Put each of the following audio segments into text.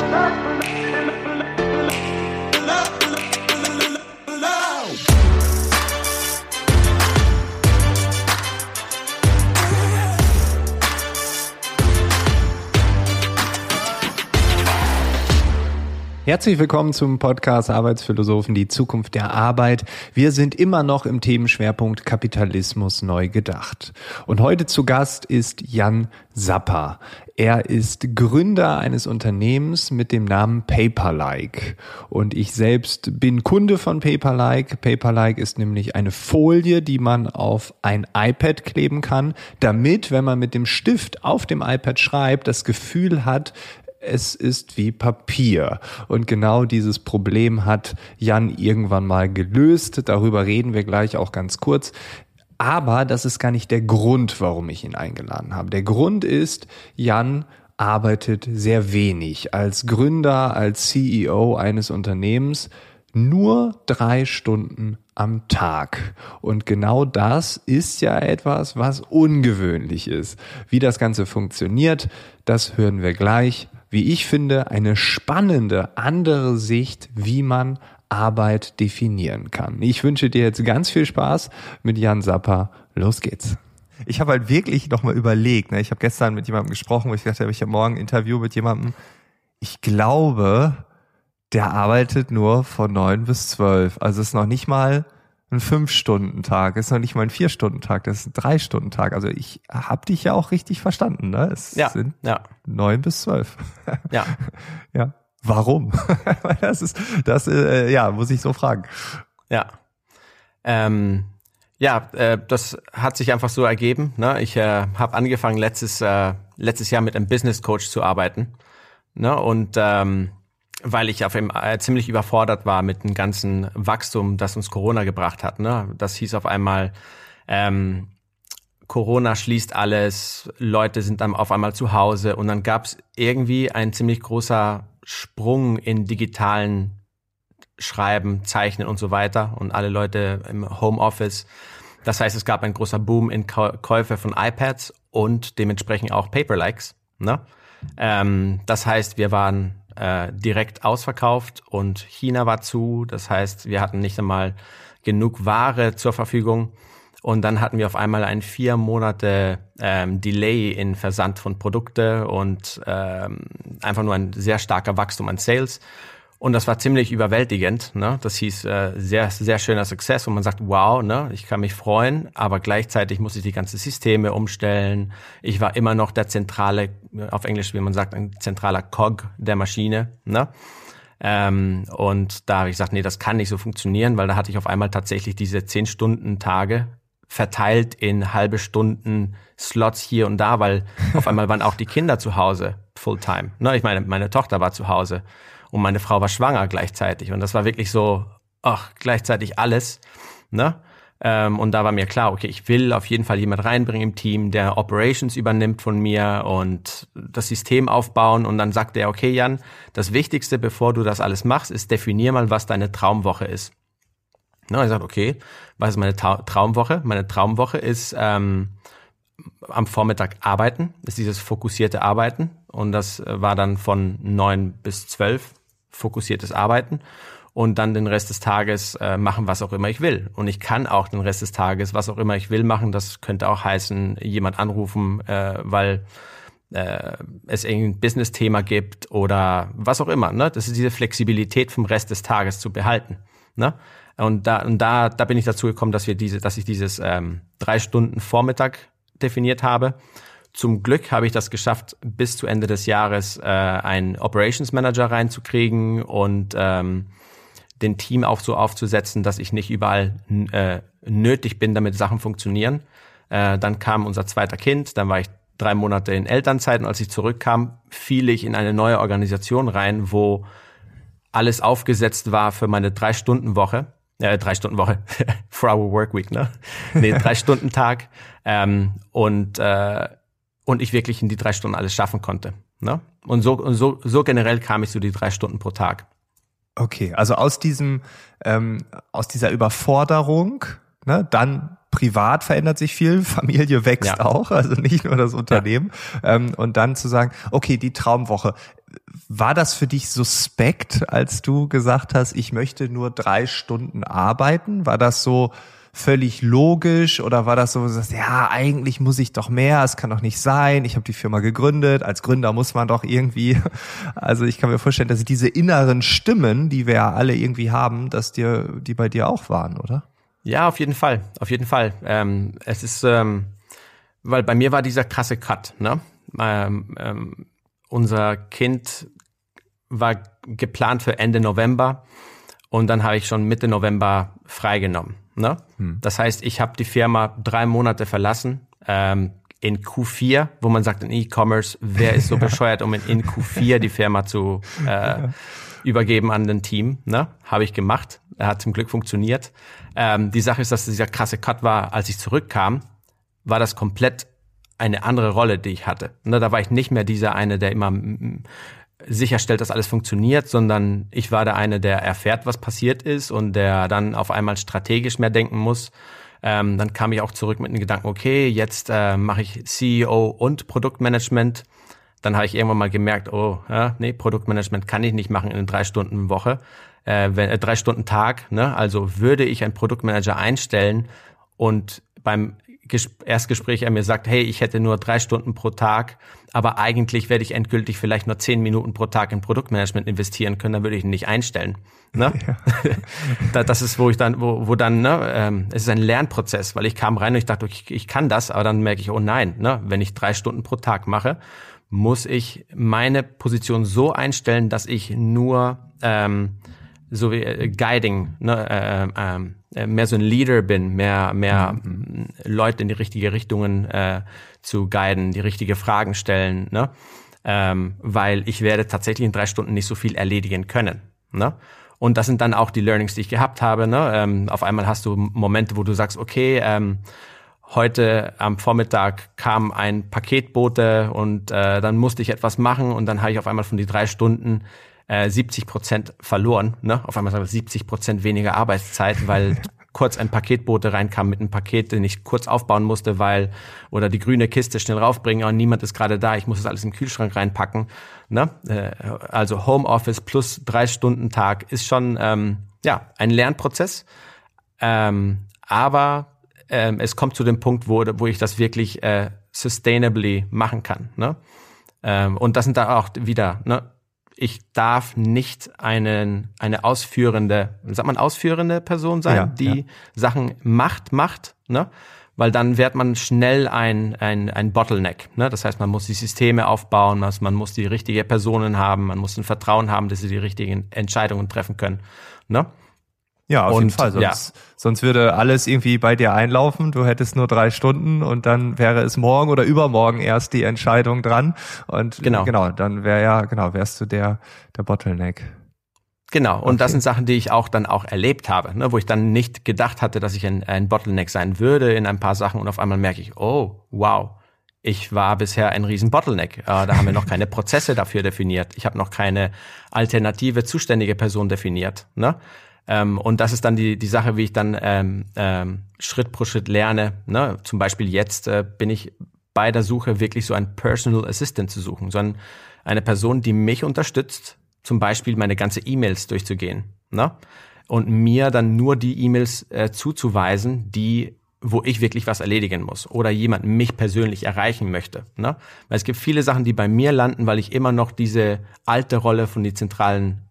Let's Herzlich willkommen zum Podcast Arbeitsphilosophen, die Zukunft der Arbeit. Wir sind immer noch im Themenschwerpunkt Kapitalismus neu gedacht. Und heute zu Gast ist Jan Sapper. Er ist Gründer eines Unternehmens mit dem Namen Paperlike. Und ich selbst bin Kunde von Paperlike. Paperlike ist nämlich eine Folie, die man auf ein iPad kleben kann, damit, wenn man mit dem Stift auf dem iPad schreibt, das Gefühl hat, es ist wie Papier. Und genau dieses Problem hat Jan irgendwann mal gelöst. Darüber reden wir gleich auch ganz kurz. Aber das ist gar nicht der Grund, warum ich ihn eingeladen habe. Der Grund ist, Jan arbeitet sehr wenig. Als Gründer, als CEO eines Unternehmens nur drei Stunden am Tag. Und genau das ist ja etwas, was ungewöhnlich ist. Wie das Ganze funktioniert, das hören wir gleich wie ich finde, eine spannende andere Sicht, wie man Arbeit definieren kann. Ich wünsche dir jetzt ganz viel Spaß mit Jan Sapper. Los geht's. Ich habe halt wirklich nochmal überlegt. Ne? Ich habe gestern mit jemandem gesprochen, wo ich dachte, ich habe morgen ein Interview mit jemandem. Ich glaube, der arbeitet nur von neun bis zwölf. Also es ist noch nicht mal ein Fünf-Stunden-Tag, ist noch nicht mal ein Vier-Stunden-Tag, das ist ein Drei-Stunden-Tag. Also ich habe dich ja auch richtig verstanden, ne? Es ja, sind ja. neun bis zwölf. Ja. ja. Warum? das ist, das, äh, ja, muss ich so fragen. Ja. Ähm, ja, äh, das hat sich einfach so ergeben. Ne? Ich äh, habe angefangen letztes äh, letztes Jahr mit einem Business Coach zu arbeiten. Ne? Und ähm, weil ich auf einem, äh, ziemlich überfordert war mit dem ganzen Wachstum, das uns Corona gebracht hat. Ne? Das hieß auf einmal, ähm, Corona schließt alles, Leute sind dann auf einmal zu Hause und dann gab es irgendwie ein ziemlich großer Sprung in digitalen Schreiben, Zeichnen und so weiter und alle Leute im Homeoffice. Das heißt, es gab ein großer Boom in Käufe von iPads und dementsprechend auch Paperlikes. Ne? Ähm, das heißt, wir waren äh, direkt ausverkauft und China war zu. Das heißt, wir hatten nicht einmal genug Ware zur Verfügung. Und dann hatten wir auf einmal ein vier Monate ähm, Delay in Versand von Produkte und ähm, einfach nur ein sehr starker Wachstum an Sales. Und das war ziemlich überwältigend. Ne? Das hieß äh, sehr, sehr schöner Success und man sagt, wow, ne, ich kann mich freuen, aber gleichzeitig muss ich die ganzen Systeme umstellen. Ich war immer noch der zentrale, auf Englisch, wie man sagt, ein zentraler Cog der Maschine. Ne? Ähm, und da habe ich gesagt, nee, das kann nicht so funktionieren, weil da hatte ich auf einmal tatsächlich diese zehn Stunden Tage verteilt in halbe Stunden Slots hier und da, weil auf einmal waren auch die Kinder zu Hause Fulltime. Ne? Ich meine, meine Tochter war zu Hause und meine Frau war schwanger gleichzeitig. Und das war wirklich so, ach, gleichzeitig alles. Ne? Ähm, und da war mir klar, okay, ich will auf jeden Fall jemand reinbringen im Team, der Operations übernimmt von mir und das System aufbauen. Und dann sagte er, okay, Jan, das Wichtigste, bevor du das alles machst, ist definier mal, was deine Traumwoche ist. Ne? Ich sagte, okay, was ist meine Ta Traumwoche? Meine Traumwoche ist ähm, am Vormittag arbeiten, ist dieses fokussierte Arbeiten. Und das war dann von neun bis zwölf fokussiertes Arbeiten und dann den Rest des Tages äh, machen, was auch immer ich will. Und ich kann auch den Rest des Tages, was auch immer ich will, machen. Das könnte auch heißen, jemand anrufen, äh, weil äh, es irgendein Business-Thema gibt oder was auch immer. Ne? Das ist diese Flexibilität vom Rest des Tages zu behalten. Ne? Und da, und da, da bin ich dazu gekommen, dass wir diese, dass ich dieses ähm, drei Stunden Vormittag definiert habe zum Glück habe ich das geschafft, bis zu Ende des Jahres äh, einen Operations Manager reinzukriegen und ähm, den Team auch so aufzusetzen, dass ich nicht überall äh, nötig bin, damit Sachen funktionieren. Äh, dann kam unser zweiter Kind, dann war ich drei Monate in Elternzeit und als ich zurückkam, fiel ich in eine neue Organisation rein, wo alles aufgesetzt war für meine drei Stunden Woche, äh, drei Stunden Woche, four hour work week, ne? Nee, drei Stunden Tag ähm, und äh, und ich wirklich in die drei Stunden alles schaffen konnte. Ne? Und so, und so, so generell kam ich zu die drei Stunden pro Tag. Okay, also aus diesem, ähm, aus dieser Überforderung, ne, dann privat verändert sich viel, Familie wächst ja. auch, also nicht nur das Unternehmen. Ja. Ähm, und dann zu sagen, okay, die Traumwoche. war das für dich suspekt, als du gesagt hast, ich möchte nur drei Stunden arbeiten? War das so völlig logisch oder war das so, dass du sagst, ja, eigentlich muss ich doch mehr, es kann doch nicht sein, ich habe die Firma gegründet, als Gründer muss man doch irgendwie, also ich kann mir vorstellen, dass diese inneren Stimmen, die wir ja alle irgendwie haben, dass dir, die bei dir auch waren, oder? Ja, auf jeden Fall, auf jeden Fall. Ähm, es ist, ähm, weil bei mir war dieser krasse Cut, ne? Ähm, ähm, unser Kind war geplant für Ende November und dann habe ich schon Mitte November freigenommen. Ne? Hm. Das heißt, ich habe die Firma drei Monate verlassen. Ähm, in Q4, wo man sagt in E-Commerce, wer ist so bescheuert, um in, in Q4 die Firma zu äh, übergeben an den Team. Ne? Habe ich gemacht. Er hat zum Glück funktioniert. Ähm, die Sache ist, dass dieser krasse Cut war, als ich zurückkam, war das komplett eine andere Rolle, die ich hatte. Ne? Da war ich nicht mehr dieser eine, der immer sicherstellt, dass alles funktioniert, sondern ich war der eine, der erfährt, was passiert ist und der dann auf einmal strategisch mehr denken muss. Ähm, dann kam ich auch zurück mit dem Gedanken, okay, jetzt äh, mache ich CEO und Produktmanagement. Dann habe ich irgendwann mal gemerkt, oh, ja, nee, Produktmanagement kann ich nicht machen in drei Stunden Woche, äh, wenn, äh, drei Stunden Tag. Ne? Also würde ich einen Produktmanager einstellen und beim Erstgespräch er mir sagt, hey, ich hätte nur drei Stunden pro Tag, aber eigentlich werde ich endgültig vielleicht nur zehn Minuten pro Tag in Produktmanagement investieren können, dann würde ich ihn nicht einstellen. Ne? Ja. das ist, wo ich dann, wo, wo dann, ne, ähm, es ist ein Lernprozess, weil ich kam rein und ich dachte, ich, ich kann das, aber dann merke ich, oh nein, ne, wenn ich drei Stunden pro Tag mache, muss ich meine Position so einstellen, dass ich nur ähm, so wie äh, Guiding, ne, äh, äh, äh, mehr so ein Leader bin, mehr, mehr mhm. Leute in die richtige Richtungen äh, zu guiden, die richtige Fragen stellen, ne? Ähm, weil ich werde tatsächlich in drei Stunden nicht so viel erledigen können. Ne? Und das sind dann auch die Learnings, die ich gehabt habe. Ne? Ähm, auf einmal hast du Momente, wo du sagst, okay, ähm, heute am Vormittag kam ein Paketbote und äh, dann musste ich etwas machen und dann habe ich auf einmal von die drei Stunden äh, 70 Prozent verloren. Ne? Auf einmal 70 Prozent weniger Arbeitszeit, weil kurz ein Paketbote reinkam mit einem Paket, den ich kurz aufbauen musste, weil oder die grüne Kiste schnell raufbringen und niemand ist gerade da, ich muss das alles im Kühlschrank reinpacken. Ne? Äh, also Homeoffice plus drei Stunden Tag ist schon ähm, ja ein Lernprozess, ähm, aber ähm, es kommt zu dem Punkt, wo wo ich das wirklich äh, sustainably machen kann. Ne? Ähm, und das sind da auch wieder ne? Ich darf nicht einen, eine ausführende, sagt man ausführende Person sein, ja, die ja. Sachen macht, macht, ne? Weil dann wird man schnell ein, ein, ein Bottleneck. Ne? Das heißt, man muss die Systeme aufbauen, man muss die richtigen Personen haben, man muss ein Vertrauen haben, dass sie die richtigen Entscheidungen treffen können. Ne? Ja, auf und, jeden Fall. Sonst, ja. sonst würde alles irgendwie bei dir einlaufen. Du hättest nur drei Stunden und dann wäre es morgen oder übermorgen erst die Entscheidung dran. Und genau, genau dann wäre ja, genau, wärst du der, der Bottleneck. Genau, und okay. das sind Sachen, die ich auch dann auch erlebt habe, ne, wo ich dann nicht gedacht hatte, dass ich ein, ein Bottleneck sein würde in ein paar Sachen und auf einmal merke ich, oh, wow, ich war bisher ein riesen Bottleneck. Äh, da haben wir noch keine Prozesse dafür definiert. Ich habe noch keine alternative zuständige Person definiert. Ne? Ähm, und das ist dann die, die Sache, wie ich dann ähm, ähm, Schritt pro Schritt lerne. Ne? Zum Beispiel jetzt äh, bin ich bei der Suche wirklich so ein Personal Assistant zu suchen, sondern eine Person, die mich unterstützt, zum Beispiel meine ganze E-Mails durchzugehen. Ne? Und mir dann nur die E-Mails äh, zuzuweisen, die wo ich wirklich was erledigen muss oder jemand mich persönlich erreichen möchte. Ne? Weil es gibt viele Sachen, die bei mir landen, weil ich immer noch diese alte Rolle von die zentralen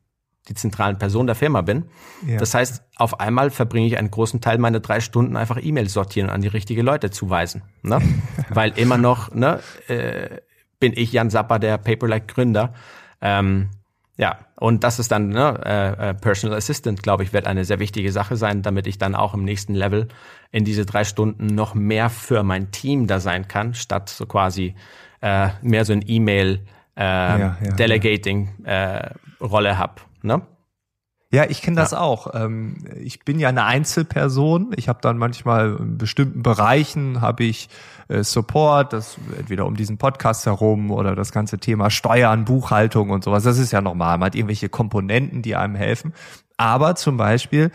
die zentralen Person der Firma bin. Ja. Das heißt, auf einmal verbringe ich einen großen Teil meiner drei Stunden einfach E-Mails sortieren und an die richtige Leute zuweisen. Ne? Weil immer noch ne, äh, bin ich Jan Zappa, der Paperlike Gründer. Ähm, ja, und das ist dann ne, äh, äh, Personal Assistant, glaube ich, wird eine sehr wichtige Sache sein, damit ich dann auch im nächsten Level in diese drei Stunden noch mehr für mein Team da sein kann, statt so quasi äh, mehr so ein E-Mail äh, ja, ja, Delegating äh, Rolle hab. Ne? Ja, ich kenne das ja. auch. Ähm, ich bin ja eine Einzelperson. Ich habe dann manchmal in bestimmten Bereichen habe ich äh, Support, das entweder um diesen Podcast herum oder das ganze Thema Steuern, Buchhaltung und sowas. Das ist ja normal. Man hat irgendwelche Komponenten, die einem helfen. Aber zum Beispiel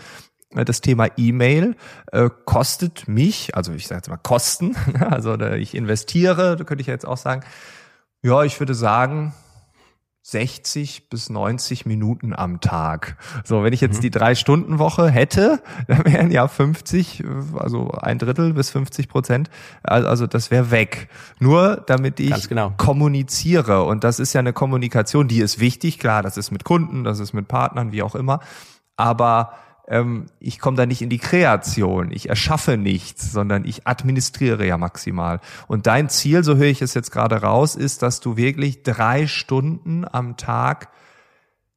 äh, das Thema E-Mail äh, kostet mich, also ich sage jetzt mal Kosten, also ich investiere, da könnte ich jetzt auch sagen, ja, ich würde sagen 60 bis 90 Minuten am Tag. So, wenn ich jetzt mhm. die drei Stunden Woche hätte, dann wären ja 50, also ein Drittel bis 50 Prozent. Also das wäre weg. Nur damit ich genau. kommuniziere. Und das ist ja eine Kommunikation, die ist wichtig. Klar, das ist mit Kunden, das ist mit Partnern, wie auch immer. Aber ähm, ich komme da nicht in die Kreation, ich erschaffe nichts, sondern ich administriere ja maximal. Und dein Ziel, so höre ich es jetzt gerade raus, ist, dass du wirklich drei Stunden am Tag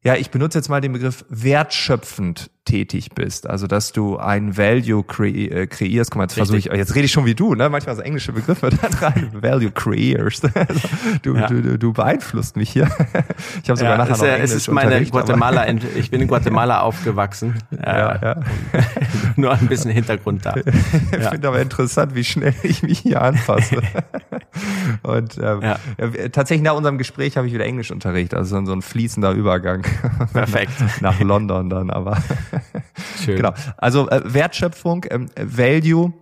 ja, ich benutze jetzt mal den Begriff wertschöpfend tätig bist, also dass du ein Value kre äh, kreierst. Guck mal, jetzt versuche ich, jetzt rede ich schon wie du, ne? Manchmal so englische Begriffe da dran. Value creators. du, ja. du, du beeinflusst mich hier. Ich habe sogar ja, nachher noch Englisch Es ist meine Guatemala. ich bin in Guatemala aufgewachsen. Ja, äh, ja. Nur ein bisschen Hintergrund da. ich ja. finde aber interessant, wie schnell ich mich hier anfasse. Und ähm, ja. tatsächlich nach unserem Gespräch habe ich wieder Englischunterricht, also so ein fließender Übergang. Perfekt. nach London dann, aber Schön. genau. Also äh, Wertschöpfung, ähm, Value,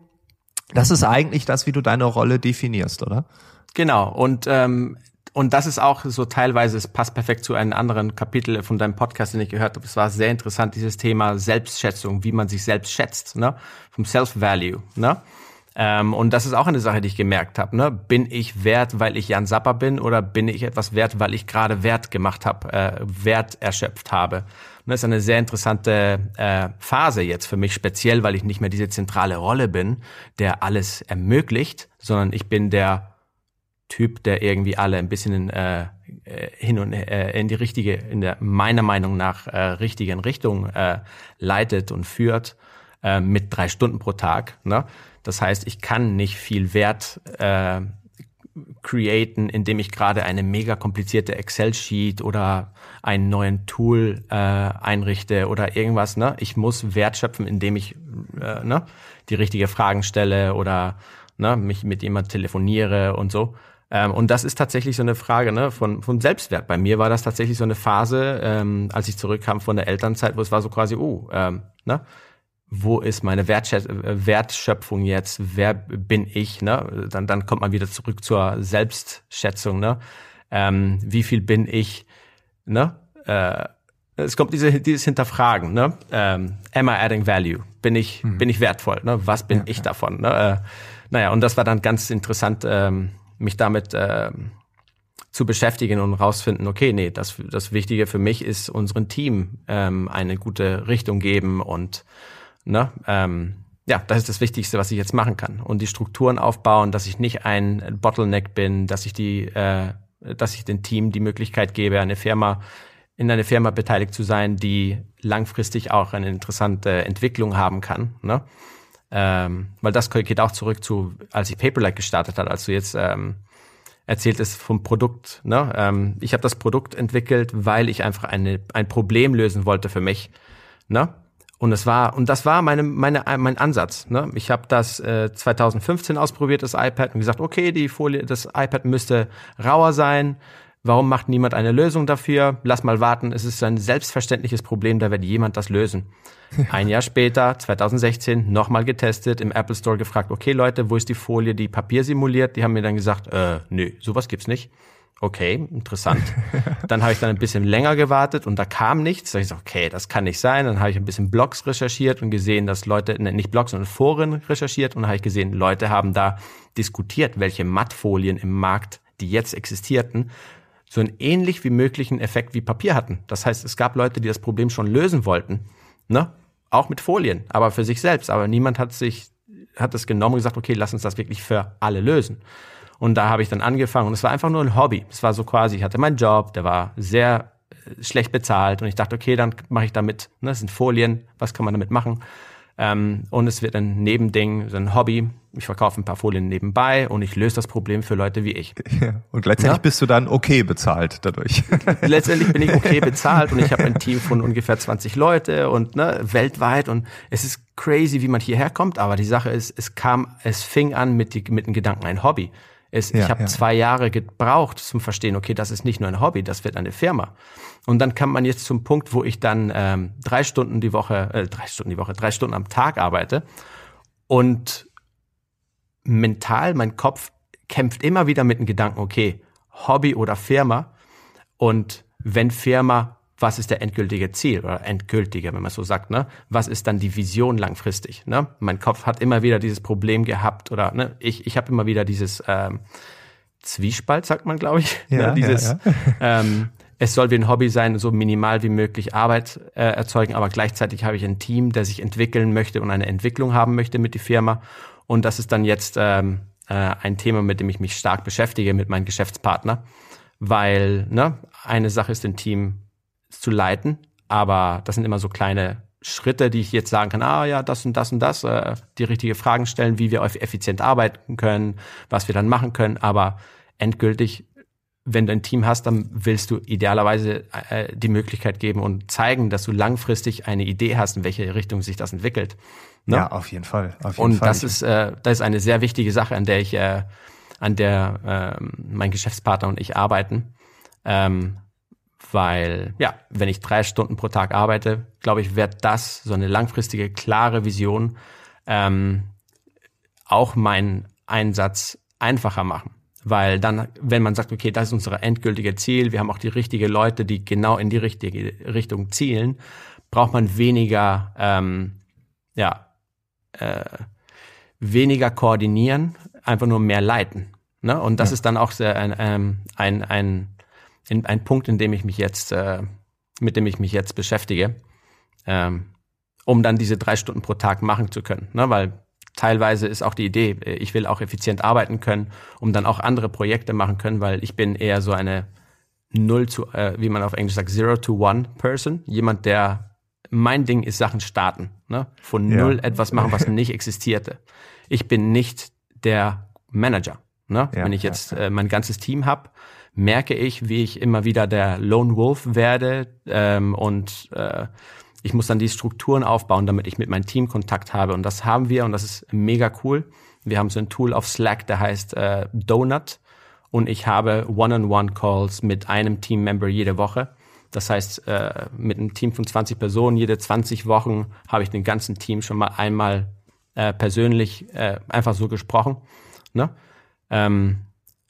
das ist eigentlich das, wie du deine Rolle definierst, oder? Genau. Und ähm, und das ist auch so teilweise, es passt perfekt zu einem anderen Kapitel von deinem Podcast, den ich gehört habe. Es war sehr interessant, dieses Thema Selbstschätzung, wie man sich selbst schätzt, ne? Vom Self-Value, ne? Ähm, und das ist auch eine Sache, die ich gemerkt habe. Ne? Bin ich wert, weil ich Jan Sapper bin oder bin ich etwas wert, weil ich gerade Wert gemacht habe, äh, Wert erschöpft habe? Das ist eine sehr interessante äh, Phase jetzt für mich, speziell, weil ich nicht mehr diese zentrale Rolle bin, der alles ermöglicht, sondern ich bin der Typ, der irgendwie alle ein bisschen in, äh, äh hin und äh, in die richtige, in der meiner Meinung nach äh, richtigen Richtung äh, leitet und führt äh, mit drei Stunden pro Tag. Ne? Das heißt, ich kann nicht viel Wert äh, createn, indem ich gerade eine mega komplizierte Excel-Sheet oder einen neuen Tool äh, einrichte oder irgendwas. Ne? Ich muss Wert schöpfen, indem ich äh, ne, die richtige Fragen stelle oder ne, mich mit jemand telefoniere und so. Ähm, und das ist tatsächlich so eine Frage ne, von, von Selbstwert. Bei mir war das tatsächlich so eine Phase, ähm, als ich zurückkam von der Elternzeit, wo es war so quasi, oh, ähm, ne, wo ist meine Wertschätz Wertschöpfung jetzt? Wer bin ich? Ne? Dann, dann kommt man wieder zurück zur Selbstschätzung. Ne? Ähm, wie viel bin ich? Ne? Äh, es kommt diese, dieses Hinterfragen. Ne? Ähm, am I adding value? Bin ich, mhm. bin ich wertvoll? Ne? Was bin ja, ich ja. davon? Ne? Äh, naja, und das war dann ganz interessant, ähm, mich damit äh, zu beschäftigen und rausfinden, okay, nee, das, das Wichtige für mich ist, unseren Team ähm, eine gute Richtung geben und Ne? Ähm, ja, das ist das Wichtigste, was ich jetzt machen kann. Und die Strukturen aufbauen, dass ich nicht ein Bottleneck bin, dass ich die, äh, dass ich dem Team die Möglichkeit gebe, eine Firma in eine Firma beteiligt zu sein, die langfristig auch eine interessante Entwicklung haben kann. Ne? Ähm, weil das geht auch zurück zu, als ich Paperlike gestartet hat, als du jetzt ähm, erzählt es vom Produkt. Ne? Ähm, ich habe das Produkt entwickelt, weil ich einfach eine, ein Problem lösen wollte für mich. Ne? Und es war und das war meine meine mein Ansatz. Ne? Ich habe das äh, 2015 ausprobiert das iPad und gesagt, okay, die Folie, das iPad müsste rauer sein. Warum macht niemand eine Lösung dafür? Lass mal warten. Es ist ein selbstverständliches Problem, da wird jemand das lösen. Ein Jahr später, 2016, nochmal getestet, im Apple Store gefragt, okay Leute, wo ist die Folie, die Papier simuliert? Die haben mir dann gesagt, äh, nö, sowas gibt's nicht. Okay, interessant. dann habe ich dann ein bisschen länger gewartet und da kam nichts. Da ich gesagt, okay, das kann nicht sein. Dann habe ich ein bisschen Blogs recherchiert und gesehen, dass Leute, ne, nicht Blogs, sondern Foren recherchiert und dann habe ich gesehen, Leute haben da diskutiert, welche Mattfolien im Markt, die jetzt existierten, so einen ähnlich wie möglichen Effekt wie Papier hatten. Das heißt, es gab Leute, die das Problem schon lösen wollten, ne? Auch mit Folien, aber für sich selbst. Aber niemand hat sich, hat es genommen und gesagt, okay, lass uns das wirklich für alle lösen. Und da habe ich dann angefangen und es war einfach nur ein Hobby. Es war so quasi, ich hatte meinen Job, der war sehr äh, schlecht bezahlt und ich dachte, okay, dann mache ich damit, ne, das sind Folien, was kann man damit machen? Ähm, und es wird ein Nebending, so ein Hobby. Ich verkaufe ein paar Folien nebenbei und ich löse das Problem für Leute wie ich. Ja, und letztendlich ja? bist du dann okay bezahlt dadurch. Letztendlich bin ich okay bezahlt und ich habe ein Team von ungefähr 20 Leute und ne, weltweit und es ist crazy, wie man hierher kommt, aber die Sache ist, es kam, es fing an mit, die, mit dem Gedanken ein Hobby. Es, ja, ich habe ja. zwei Jahre gebraucht zum Verstehen, okay, das ist nicht nur ein Hobby, das wird eine Firma. Und dann kam man jetzt zum Punkt, wo ich dann ähm, drei Stunden die Woche, äh, drei Stunden die Woche, drei Stunden am Tag arbeite und mental, mein Kopf kämpft immer wieder mit dem Gedanken, okay, Hobby oder Firma und wenn Firma, was ist der endgültige Ziel oder endgültige, wenn man so sagt, ne? Was ist dann die Vision langfristig? Ne? Mein Kopf hat immer wieder dieses Problem gehabt oder ne, ich, ich habe immer wieder dieses ähm, Zwiespalt, sagt man, glaube ich. Ja, ne? Dieses, ja, ja. Ähm, es soll wie ein Hobby sein, so minimal wie möglich Arbeit äh, erzeugen, aber gleichzeitig habe ich ein Team, der sich entwickeln möchte und eine Entwicklung haben möchte mit die Firma. Und das ist dann jetzt ähm, äh, ein Thema, mit dem ich mich stark beschäftige mit meinem Geschäftspartner, weil ne, eine Sache ist, ein Team zu leiten, aber das sind immer so kleine Schritte, die ich jetzt sagen kann, ah ja, das und das und das, äh, die richtige Fragen stellen, wie wir effizient arbeiten können, was wir dann machen können, aber endgültig wenn du ein Team hast, dann willst du idealerweise äh, die Möglichkeit geben und zeigen, dass du langfristig eine Idee hast, in welche Richtung sich das entwickelt. Ne? Ja, auf jeden Fall. Auf jeden und Fall. das ist, äh, das ist eine sehr wichtige Sache, an der ich, äh, an der äh, mein Geschäftspartner und ich arbeiten. Ähm, weil, ja, wenn ich drei Stunden pro Tag arbeite, glaube ich, wird das so eine langfristige, klare Vision ähm, auch meinen Einsatz einfacher machen. Weil dann, wenn man sagt, okay, das ist unser endgültige Ziel, wir haben auch die richtigen Leute, die genau in die richtige Richtung zielen, braucht man weniger, ähm, ja, äh, weniger koordinieren, einfach nur mehr leiten. Ne? Und das ja. ist dann auch sehr ein, ähm, ein, ein, ein, ein Punkt, in dem ich mich jetzt, äh, mit dem ich mich jetzt beschäftige, ähm, um dann diese drei Stunden pro Tag machen zu können. Ne? Weil teilweise ist auch die Idee, äh, ich will auch effizient arbeiten können, um dann auch andere Projekte machen können, weil ich bin eher so eine Null zu, äh, wie man auf Englisch sagt, Zero to One Person. Jemand, der mein Ding ist Sachen starten, ne? Von ja. null etwas machen, was nicht existierte. Ich bin nicht der Manager. Ne? Ja, Wenn ich jetzt ja, äh, mein ganzes Team habe, merke ich, wie ich immer wieder der Lone Wolf werde ähm, und äh, ich muss dann die Strukturen aufbauen, damit ich mit meinem Team Kontakt habe. Und das haben wir und das ist mega cool. Wir haben so ein Tool auf Slack, der heißt äh, Donut. Und ich habe One-on-One-Calls mit einem Teammember jede Woche. Das heißt, äh, mit einem Team von 20 Personen, jede 20 Wochen habe ich den ganzen Team schon mal einmal äh, persönlich äh, einfach so gesprochen. Ne? Ähm,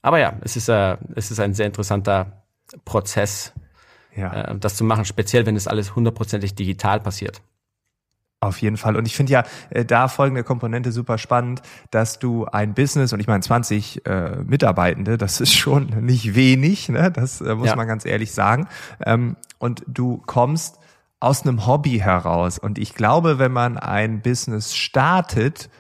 aber ja, es ist, äh, es ist ein sehr interessanter Prozess, ja. äh, das zu machen, speziell wenn es alles hundertprozentig digital passiert. Auf jeden Fall. Und ich finde ja äh, da folgende Komponente super spannend, dass du ein Business, und ich meine 20 äh, Mitarbeitende, das ist schon nicht wenig, ne? das äh, muss ja. man ganz ehrlich sagen. Ähm, und du kommst aus einem Hobby heraus. Und ich glaube, wenn man ein Business startet,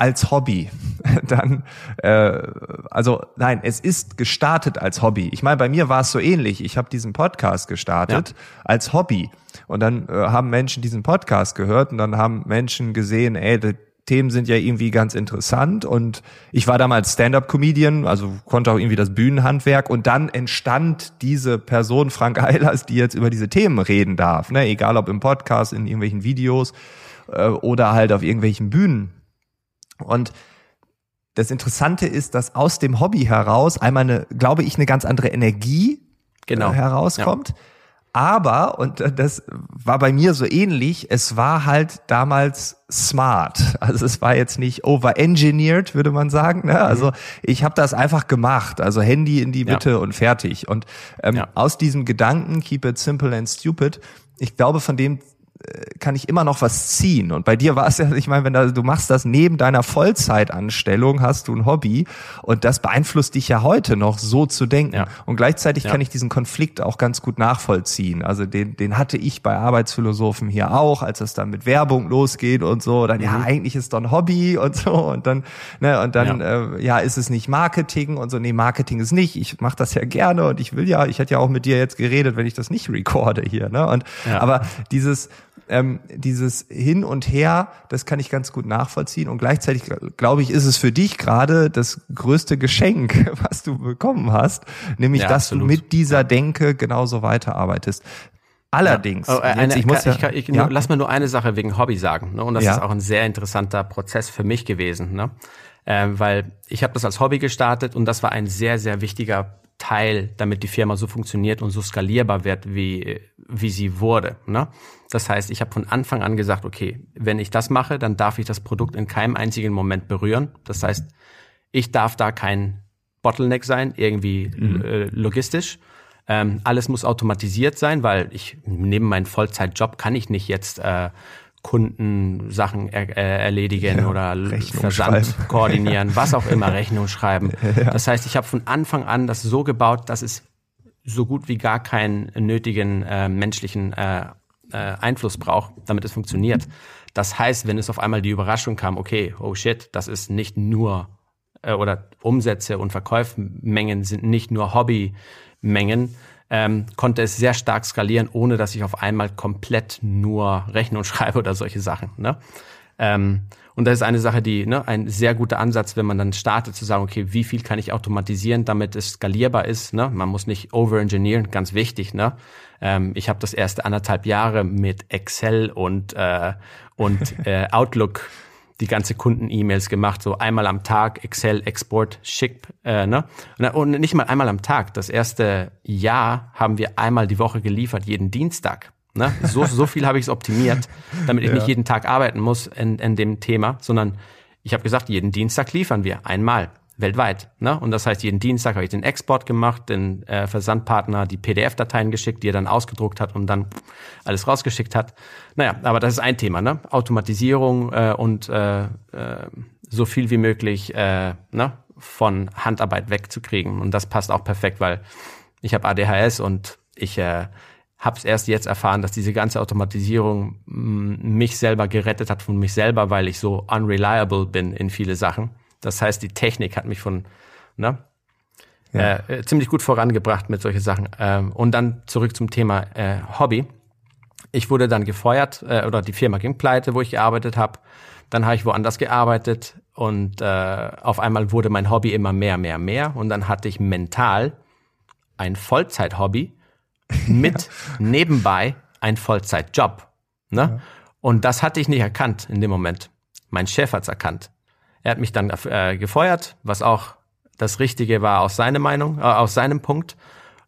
als Hobby, dann, äh, also nein, es ist gestartet als Hobby. Ich meine, bei mir war es so ähnlich. Ich habe diesen Podcast gestartet ja. als Hobby und dann äh, haben Menschen diesen Podcast gehört und dann haben Menschen gesehen, ey, die Themen sind ja irgendwie ganz interessant und ich war damals Stand-up-Comedian, also konnte auch irgendwie das Bühnenhandwerk und dann entstand diese Person Frank Eilers, die jetzt über diese Themen reden darf, ne? egal ob im Podcast, in irgendwelchen Videos äh, oder halt auf irgendwelchen Bühnen und das Interessante ist, dass aus dem Hobby heraus einmal eine, glaube ich, eine ganz andere Energie genau. äh, herauskommt. Ja. Aber, und das war bei mir so ähnlich, es war halt damals smart. Also es war jetzt nicht overengineered, würde man sagen. Ne? Also mhm. ich habe das einfach gemacht. Also Handy in die Mitte ja. und fertig. Und ähm, ja. aus diesem Gedanken, keep it simple and stupid, ich glaube, von dem kann ich immer noch was ziehen. Und bei dir war es ja, ich meine, wenn da, du machst das neben deiner Vollzeitanstellung, hast du ein Hobby und das beeinflusst dich ja heute noch so zu denken. Ja. Und gleichzeitig ja. kann ich diesen Konflikt auch ganz gut nachvollziehen. Also den, den hatte ich bei Arbeitsphilosophen hier auch, als es dann mit Werbung losgeht und so. Dann, mhm. ja, eigentlich ist doch ein Hobby und so. Und dann, ne, und dann, ja. Äh, ja, ist es nicht Marketing und so. Nee, Marketing ist nicht. Ich mache das ja gerne und ich will ja, ich hätte ja auch mit dir jetzt geredet, wenn ich das nicht recorde hier. Ne? Und aber dieses ähm, dieses Hin und Her, das kann ich ganz gut nachvollziehen. Und gleichzeitig, glaube ich, ist es für dich gerade das größte Geschenk, was du bekommen hast, nämlich, ja, dass absolut. du mit dieser Denke genauso weiterarbeitest. Allerdings, ja. oh, äh, eine, ich muss ja, ich, ich, ja. Lass mir nur eine Sache wegen Hobby sagen. Ne? Und das ist auch ein sehr interessanter Prozess für mich gewesen, ne? Ähm, weil ich habe das als Hobby gestartet und das war ein sehr, sehr wichtiger Teil, damit die Firma so funktioniert und so skalierbar wird, wie, wie sie wurde. Ne? Das heißt, ich habe von Anfang an gesagt, okay, wenn ich das mache, dann darf ich das Produkt in keinem einzigen Moment berühren. Das heißt, ich darf da kein Bottleneck sein, irgendwie mhm. äh, logistisch. Ähm, alles muss automatisiert sein, weil ich neben meinem Vollzeitjob kann ich nicht jetzt äh, Kundensachen er, äh, erledigen ja, oder Versand schreiben. koordinieren, was auch immer, Rechnung schreiben. Ja. Das heißt, ich habe von Anfang an das so gebaut, dass es so gut wie gar keinen nötigen äh, menschlichen äh, äh, Einfluss braucht, damit es funktioniert. Das heißt, wenn es auf einmal die Überraschung kam, okay, oh shit, das ist nicht nur äh, oder Umsätze und Verkaufsmengen sind nicht nur Hobbymengen, ähm, konnte es sehr stark skalieren, ohne dass ich auf einmal komplett nur Rechnung schreibe oder solche Sachen. Ne? Ähm, und das ist eine Sache, die ne, ein sehr guter Ansatz, wenn man dann startet, zu sagen, okay, wie viel kann ich automatisieren, damit es skalierbar ist. Ne? Man muss nicht overengineeren, ganz wichtig. Ne? Ähm, ich habe das erste anderthalb Jahre mit Excel und äh, und äh, Outlook die ganze Kunden-E-Mails gemacht, so einmal am Tag, Excel, Export, Schick, äh, ne? Und nicht mal einmal am Tag. Das erste Jahr haben wir einmal die Woche geliefert, jeden Dienstag. Ne? So, so viel habe ich es optimiert, damit ich ja. nicht jeden Tag arbeiten muss in, in dem Thema, sondern ich habe gesagt, jeden Dienstag liefern wir einmal weltweit. Ne? Und das heißt, jeden Dienstag habe ich den Export gemacht, den äh, Versandpartner die PDF-Dateien geschickt, die er dann ausgedruckt hat und dann alles rausgeschickt hat. Naja, aber das ist ein Thema, ne? Automatisierung äh, und äh, äh, so viel wie möglich äh, ne? von Handarbeit wegzukriegen. Und das passt auch perfekt, weil ich habe ADHS und ich äh, habe es erst jetzt erfahren, dass diese ganze Automatisierung mich selber gerettet hat von mich selber, weil ich so unreliable bin in viele Sachen. Das heißt, die Technik hat mich von, ne, ja. äh, ziemlich gut vorangebracht mit solchen Sachen. Ähm, und dann zurück zum Thema äh, Hobby. Ich wurde dann gefeuert äh, oder die Firma ging pleite, wo ich gearbeitet habe. Dann habe ich woanders gearbeitet und äh, auf einmal wurde mein Hobby immer mehr, mehr, mehr. Und dann hatte ich mental ein Vollzeit-Hobby mit nebenbei ein Vollzeitjob. Ne? Ja. Und das hatte ich nicht erkannt in dem Moment. Mein Chef hat's erkannt. Er hat mich dann äh, gefeuert, was auch das Richtige war aus seiner Meinung, äh, aus seinem Punkt.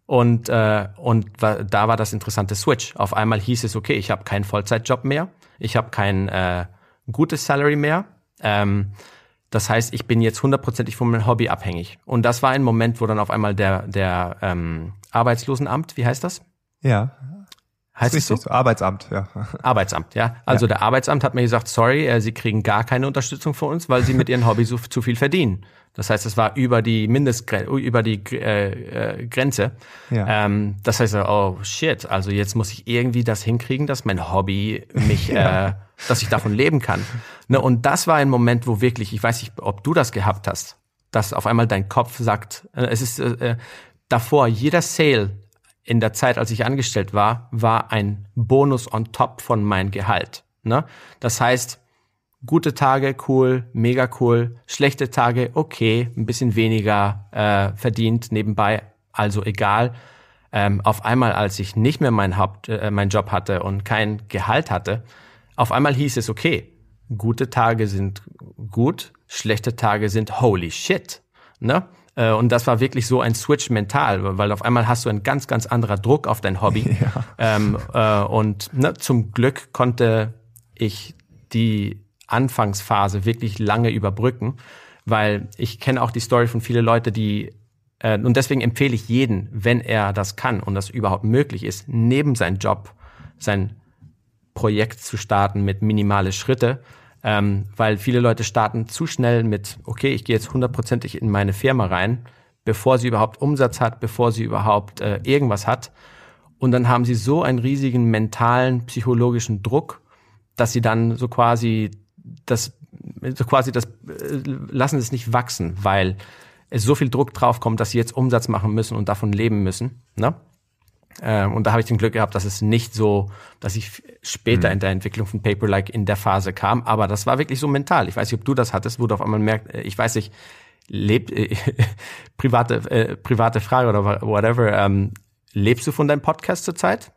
Und, äh, und da war das interessante Switch. Auf einmal hieß es, okay, ich habe keinen Vollzeitjob mehr, ich habe kein äh, gutes Salary mehr. Ähm, das heißt, ich bin jetzt hundertprozentig von meinem Hobby abhängig. Und das war ein Moment, wo dann auf einmal der, der ähm, Arbeitslosenamt, wie heißt das? Ja. Heißt es so? so? Arbeitsamt, ja. Arbeitsamt, ja. Also ja. der Arbeitsamt hat mir gesagt, sorry, äh, Sie kriegen gar keine Unterstützung von uns, weil Sie mit Ihren Hobbys so, zu viel verdienen. Das heißt, es war über die Mindestgrenze, über die äh, äh, Grenze. Ja. Ähm, das heißt, oh shit, also jetzt muss ich irgendwie das hinkriegen, dass mein Hobby mich, ja. äh, dass ich davon leben kann. Ne, und das war ein Moment, wo wirklich, ich weiß nicht, ob du das gehabt hast, dass auf einmal dein Kopf sagt, äh, es ist äh, äh davor jeder Sale in der Zeit, als ich angestellt war, war ein Bonus on top von mein Gehalt. Ne? Das heißt, gute Tage cool, mega cool, schlechte Tage okay, ein bisschen weniger äh, verdient nebenbei, also egal. Ähm, auf einmal, als ich nicht mehr mein Haupt, äh, mein Job hatte und kein Gehalt hatte, auf einmal hieß es okay, gute Tage sind gut, schlechte Tage sind holy shit. Ne? Äh, und das war wirklich so ein Switch mental, weil auf einmal hast du ein ganz, ganz anderer Druck auf dein Hobby. Ja. Ähm, äh, und ne, zum Glück konnte ich die Anfangsphase wirklich lange überbrücken, weil ich kenne auch die Story von vielen Leuten, die äh, und deswegen empfehle ich jeden, wenn er das kann und das überhaupt möglich ist, neben seinem Job sein Projekt zu starten mit minimale Schritte, ähm, weil viele Leute starten zu schnell mit, okay, ich gehe jetzt hundertprozentig in meine Firma rein, bevor sie überhaupt Umsatz hat, bevor sie überhaupt äh, irgendwas hat. Und dann haben sie so einen riesigen mentalen, psychologischen Druck, dass sie dann so quasi das, so quasi das, äh, lassen es nicht wachsen, weil es so viel Druck drauf kommt, dass sie jetzt Umsatz machen müssen und davon leben müssen. Ne? Ähm, und da habe ich den Glück gehabt, dass es nicht so, dass ich später mhm. in der Entwicklung von Paperlike in der Phase kam. Aber das war wirklich so mental. Ich weiß nicht, ob du das hattest, wo du auf einmal merkst, äh, ich weiß nicht, lebt äh, private äh, private Frage oder whatever. Ähm, lebst du von deinem Podcast zurzeit?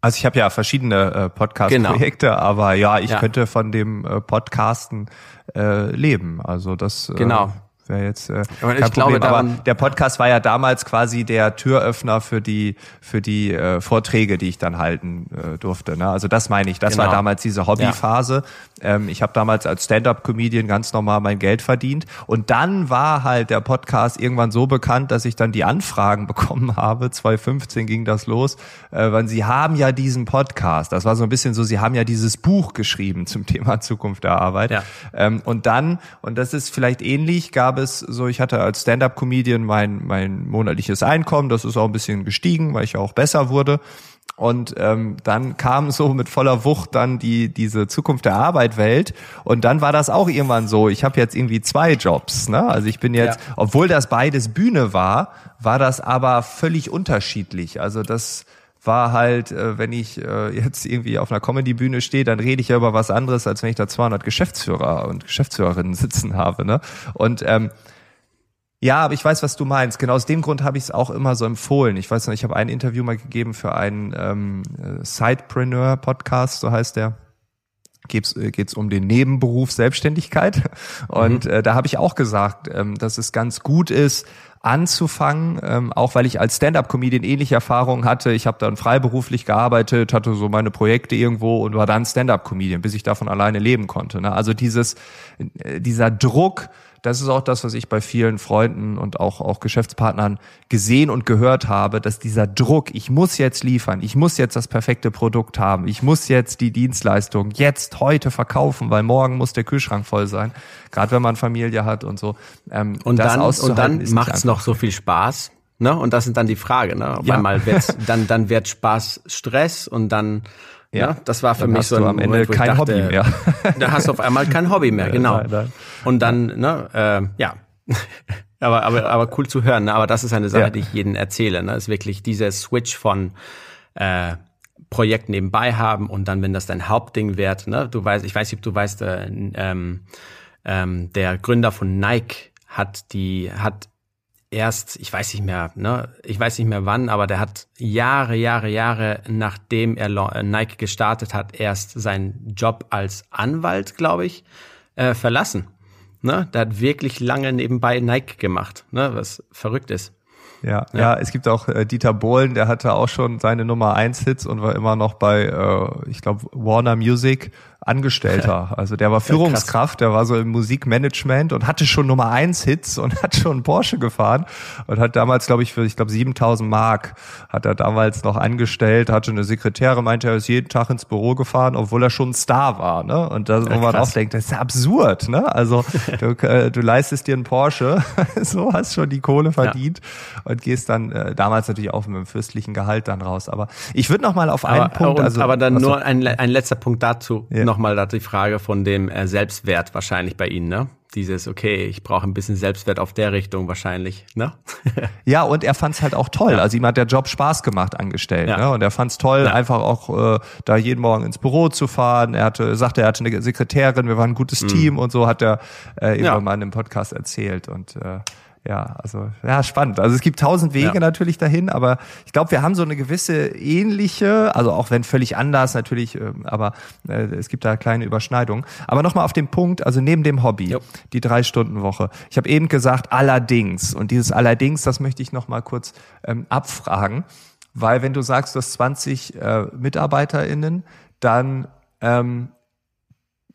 Also ich habe ja verschiedene äh, Podcast-Projekte, genau. aber ja, ich ja. könnte von dem äh, Podcasten äh, leben. Also das. Äh, genau. Wäre jetzt äh, kein ich Problem. Glaube, aber der Podcast war ja damals quasi der Türöffner für die für die äh, Vorträge, die ich dann halten äh, durfte. Ne? Also das meine ich. Das genau. war damals diese Hobbyphase. Ja. Ähm, ich habe damals als Stand-up-Comedian ganz normal mein Geld verdient. Und dann war halt der Podcast irgendwann so bekannt, dass ich dann die Anfragen bekommen habe. 2015 ging das los, äh, weil sie haben ja diesen Podcast. Das war so ein bisschen so, sie haben ja dieses Buch geschrieben zum Thema Zukunft der Arbeit. Ja. Ähm, und dann, und das ist vielleicht ähnlich, gab es so, ich hatte als Stand-up-Comedian mein, mein monatliches Einkommen. Das ist auch ein bisschen gestiegen, weil ich auch besser wurde. Und ähm, dann kam so mit voller Wucht dann die diese Zukunft der Arbeit Welt und dann war das auch irgendwann so. Ich habe jetzt irgendwie zwei Jobs. Ne? Also ich bin jetzt, ja. obwohl das beides Bühne war, war das aber völlig unterschiedlich. Also das war halt, äh, wenn ich äh, jetzt irgendwie auf einer Comedy-Bühne stehe, dann rede ich ja über was anderes, als wenn ich da 200 Geschäftsführer und Geschäftsführerinnen sitzen habe. Ne? Und ähm, ja, aber ich weiß, was du meinst. Genau aus dem Grund habe ich es auch immer so empfohlen. Ich weiß noch, ich habe ein Interview mal gegeben für einen ähm, Sidepreneur-Podcast, so heißt der geht's äh, geht's um den Nebenberuf Selbstständigkeit und mhm. äh, da habe ich auch gesagt, ähm, dass es ganz gut ist anzufangen, ähm, auch weil ich als Stand-up-Comedian ähnliche Erfahrungen hatte. Ich habe dann freiberuflich gearbeitet, hatte so meine Projekte irgendwo und war dann Stand-up-Comedian, bis ich davon alleine leben konnte. Ne? Also dieses äh, dieser Druck das ist auch das, was ich bei vielen Freunden und auch, auch Geschäftspartnern gesehen und gehört habe, dass dieser Druck, ich muss jetzt liefern, ich muss jetzt das perfekte Produkt haben, ich muss jetzt die Dienstleistung jetzt heute verkaufen, weil morgen muss der Kühlschrank voll sein, gerade wenn man Familie hat und so. Ähm, und, dann, und dann macht es noch so viel Spaß. Ne? Und das sind dann die Frage. Ne? Auf ja. einmal wird's, dann, dann wird Spaß Stress und dann ja, ja, das war für mich so ein am Ende kein dachte, Hobby mehr. da hast du auf einmal kein Hobby mehr, genau. Nein, nein. Und dann, ne, äh, ja. aber, aber, aber cool zu hören. Ne? Aber das ist eine Sache, ja. die ich jedem erzähle. Ne? Ist wirklich dieser Switch von äh, Projekt nebenbei haben und dann, wenn das dein Hauptding wird, ne, du weißt, ich weiß nicht, ob du weißt, äh, ähm, ähm, der Gründer von Nike hat die, hat erst, ich weiß nicht mehr, ne, ich weiß nicht mehr wann, aber der hat Jahre, Jahre, Jahre, nachdem er äh, Nike gestartet hat, erst seinen Job als Anwalt, glaube ich, äh, verlassen. Ne? Der hat wirklich lange nebenbei Nike gemacht, ne? was verrückt ist. Ja, ja, ja, es gibt auch äh, Dieter Bohlen, der hatte auch schon seine Nummer eins Hits und war immer noch bei, äh, ich glaube, Warner Music Angestellter. Also der war Führungskraft, der war so im Musikmanagement und hatte schon Nummer eins Hits und hat schon Porsche gefahren und hat damals, glaube ich, für, ich glaube, 7000 Mark hat er damals noch angestellt, hatte eine Sekretärin, meinte, er ist jeden Tag ins Büro gefahren, obwohl er schon ein Star war, ne? Und da, wo man auch denkt, das ist absurd, ne? Also du, äh, du leistest dir einen Porsche, so hast schon die Kohle verdient ja. und gehst dann äh, damals natürlich auch mit einem fürstlichen Gehalt dann raus. Aber ich würde noch mal auf einen aber, Punkt, also aber dann nur ein, ein letzter Punkt dazu. Ja nochmal die Frage von dem äh, Selbstwert wahrscheinlich bei Ihnen, ne? Dieses, okay, ich brauche ein bisschen Selbstwert auf der Richtung wahrscheinlich, ne? ja, und er fand es halt auch toll. Ja. Also ihm hat der Job Spaß gemacht angestellt. Ja. Ne? Und er fand es toll, ja. einfach auch äh, da jeden Morgen ins Büro zu fahren. Er hatte, sagte, er hatte eine Sekretärin, wir waren ein gutes mhm. Team und so hat er äh, irgendwann mal in einem Podcast erzählt. Und äh, ja, also ja, spannend. Also es gibt tausend Wege ja. natürlich dahin, aber ich glaube, wir haben so eine gewisse ähnliche, also auch wenn völlig anders natürlich, ähm, aber äh, es gibt da kleine Überschneidungen. Aber nochmal auf den Punkt, also neben dem Hobby, jo. die drei Stunden Woche. Ich habe eben gesagt, allerdings und dieses allerdings, das möchte ich nochmal kurz ähm, abfragen, weil wenn du sagst, du hast 20 äh, MitarbeiterInnen, dann ähm,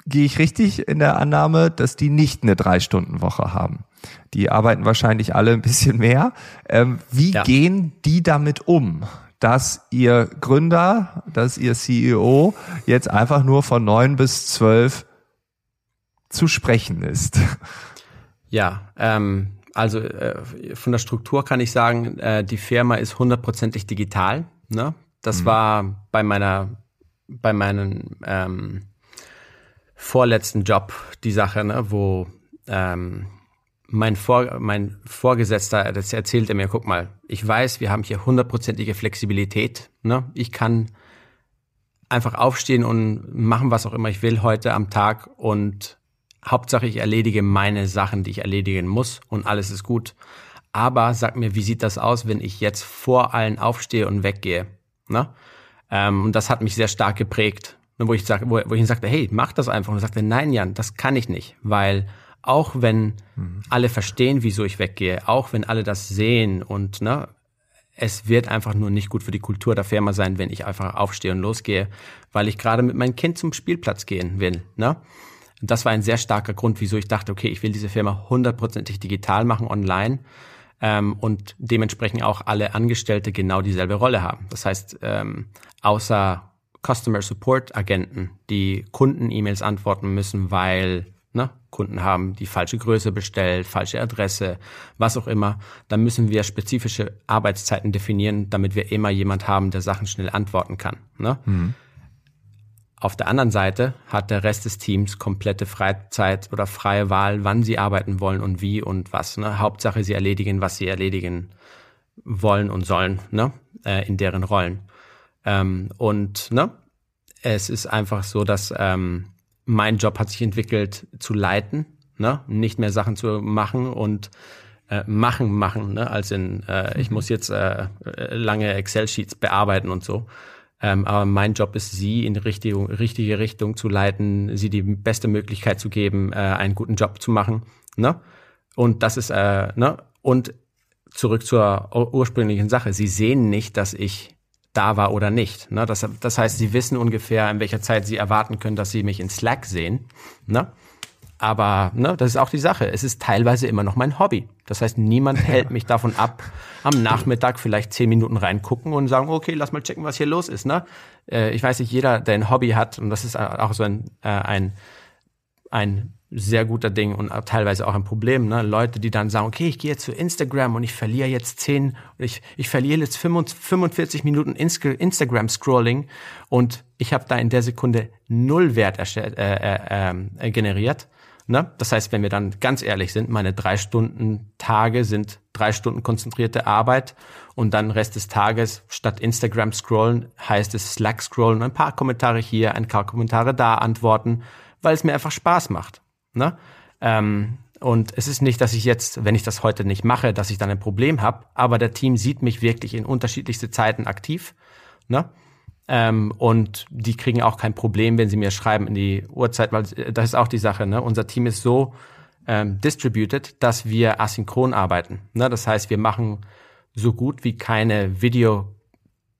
gehe ich richtig in der Annahme, dass die nicht eine Drei-Stunden-Woche haben. Die arbeiten wahrscheinlich alle ein bisschen mehr. Ähm, wie ja. gehen die damit um? dass ihr Gründer, dass ihr CEO jetzt einfach nur von neun bis zwölf zu sprechen ist. Ja, ähm, also äh, von der Struktur kann ich sagen, äh, die Firma ist hundertprozentig digital. Ne? Das mhm. war bei meiner, bei meinen ähm, vorletzten Job die Sache, ne, wo ähm, mein, Vor mein Vorgesetzter, das erzählte mir, guck mal, ich weiß, wir haben hier hundertprozentige Flexibilität. Ne? Ich kann einfach aufstehen und machen, was auch immer ich will heute am Tag und Hauptsache ich erledige meine Sachen, die ich erledigen muss und alles ist gut. Aber sag mir, wie sieht das aus, wenn ich jetzt vor allen aufstehe und weggehe? Ne? Ähm, und das hat mich sehr stark geprägt. Wo ich, sag, wo, wo ich sagte, hey, mach das einfach. Und er sagte, nein, Jan, das kann ich nicht, weil Auch wenn mhm. alle verstehen, wieso ich weggehe, auch wenn alle das sehen und ne, es wird einfach nur nicht gut für die Kultur der Firma sein, wenn ich einfach aufstehe und losgehe, weil ich gerade mit meinem Kind zum Spielplatz gehen will. Ne? Das war ein sehr starker Grund, wieso ich dachte, okay, ich will diese Firma hundertprozentig digital machen, online ähm, und dementsprechend auch alle Angestellte genau dieselbe Rolle haben. Das heißt, ähm, außer Customer Support Agenten, die Kunden-E-Mails antworten müssen, weil Kunden haben die falsche Größe bestellt, falsche Adresse, was auch immer, dann müssen wir spezifische Arbeitszeiten definieren, damit wir immer jemand haben, der Sachen schnell antworten kann. Ne? Mhm. Auf der anderen Seite hat der Rest des Teams komplette Freizeit oder freie Wahl, wann sie arbeiten wollen und wie und was. Ne? Hauptsache, sie erledigen, was sie erledigen wollen und sollen ne? Äh, in deren Rollen. Ähm, und ne, es ist einfach so, dass ähm, mein Job hat sich entwickelt zu leiten, ne, nicht mehr Sachen zu machen und äh, machen, machen, ne, als in äh, ich mhm. muss jetzt äh, lange Excel-Sheets bearbeiten und so. Ähm, aber mein Job ist, sie in die richtige, richtige Richtung zu leiten, sie die beste Möglichkeit zu geben, äh, einen guten Job zu machen. Ne? Und das ist, äh, ne? Und zurück zur ursprünglichen Sache. Sie sehen nicht, dass ich da war oder nicht. Ne? Das, das heißt, sie wissen ungefähr, in welcher Zeit sie erwarten können, dass sie mich in Slack sehen. Ne? Aber ne, das ist auch die Sache. Es ist teilweise immer noch mein Hobby. Das heißt, niemand hält mich davon ab, am Nachmittag vielleicht zehn Minuten reingucken und sagen, okay, lass mal checken, was hier los ist. Ne? Äh, ich weiß nicht, jeder, der ein Hobby hat, und das ist auch so ein, äh, ein, ein sehr guter Ding und teilweise auch ein Problem. Ne? Leute, die dann sagen, okay, ich gehe jetzt zu Instagram und ich verliere jetzt 10, ich, ich verliere jetzt 45 Minuten Instagram-Scrolling und ich habe da in der Sekunde null Wert äh, äh, äh, generiert. Ne? Das heißt, wenn wir dann ganz ehrlich sind, meine drei Stunden Tage sind drei Stunden konzentrierte Arbeit und dann Rest des Tages statt Instagram scrollen heißt es Slack scrollen, ein paar Kommentare hier, ein paar Kommentare da antworten, weil es mir einfach Spaß macht. Ne? Ähm, und es ist nicht, dass ich jetzt, wenn ich das heute nicht mache, dass ich dann ein Problem habe, aber der Team sieht mich wirklich in unterschiedlichste Zeiten aktiv. Ne? Ähm, und die kriegen auch kein Problem, wenn sie mir schreiben in die Uhrzeit, weil äh, das ist auch die Sache. Ne? Unser Team ist so ähm, distributed, dass wir asynchron arbeiten. Ne? Das heißt, wir machen so gut wie keine Video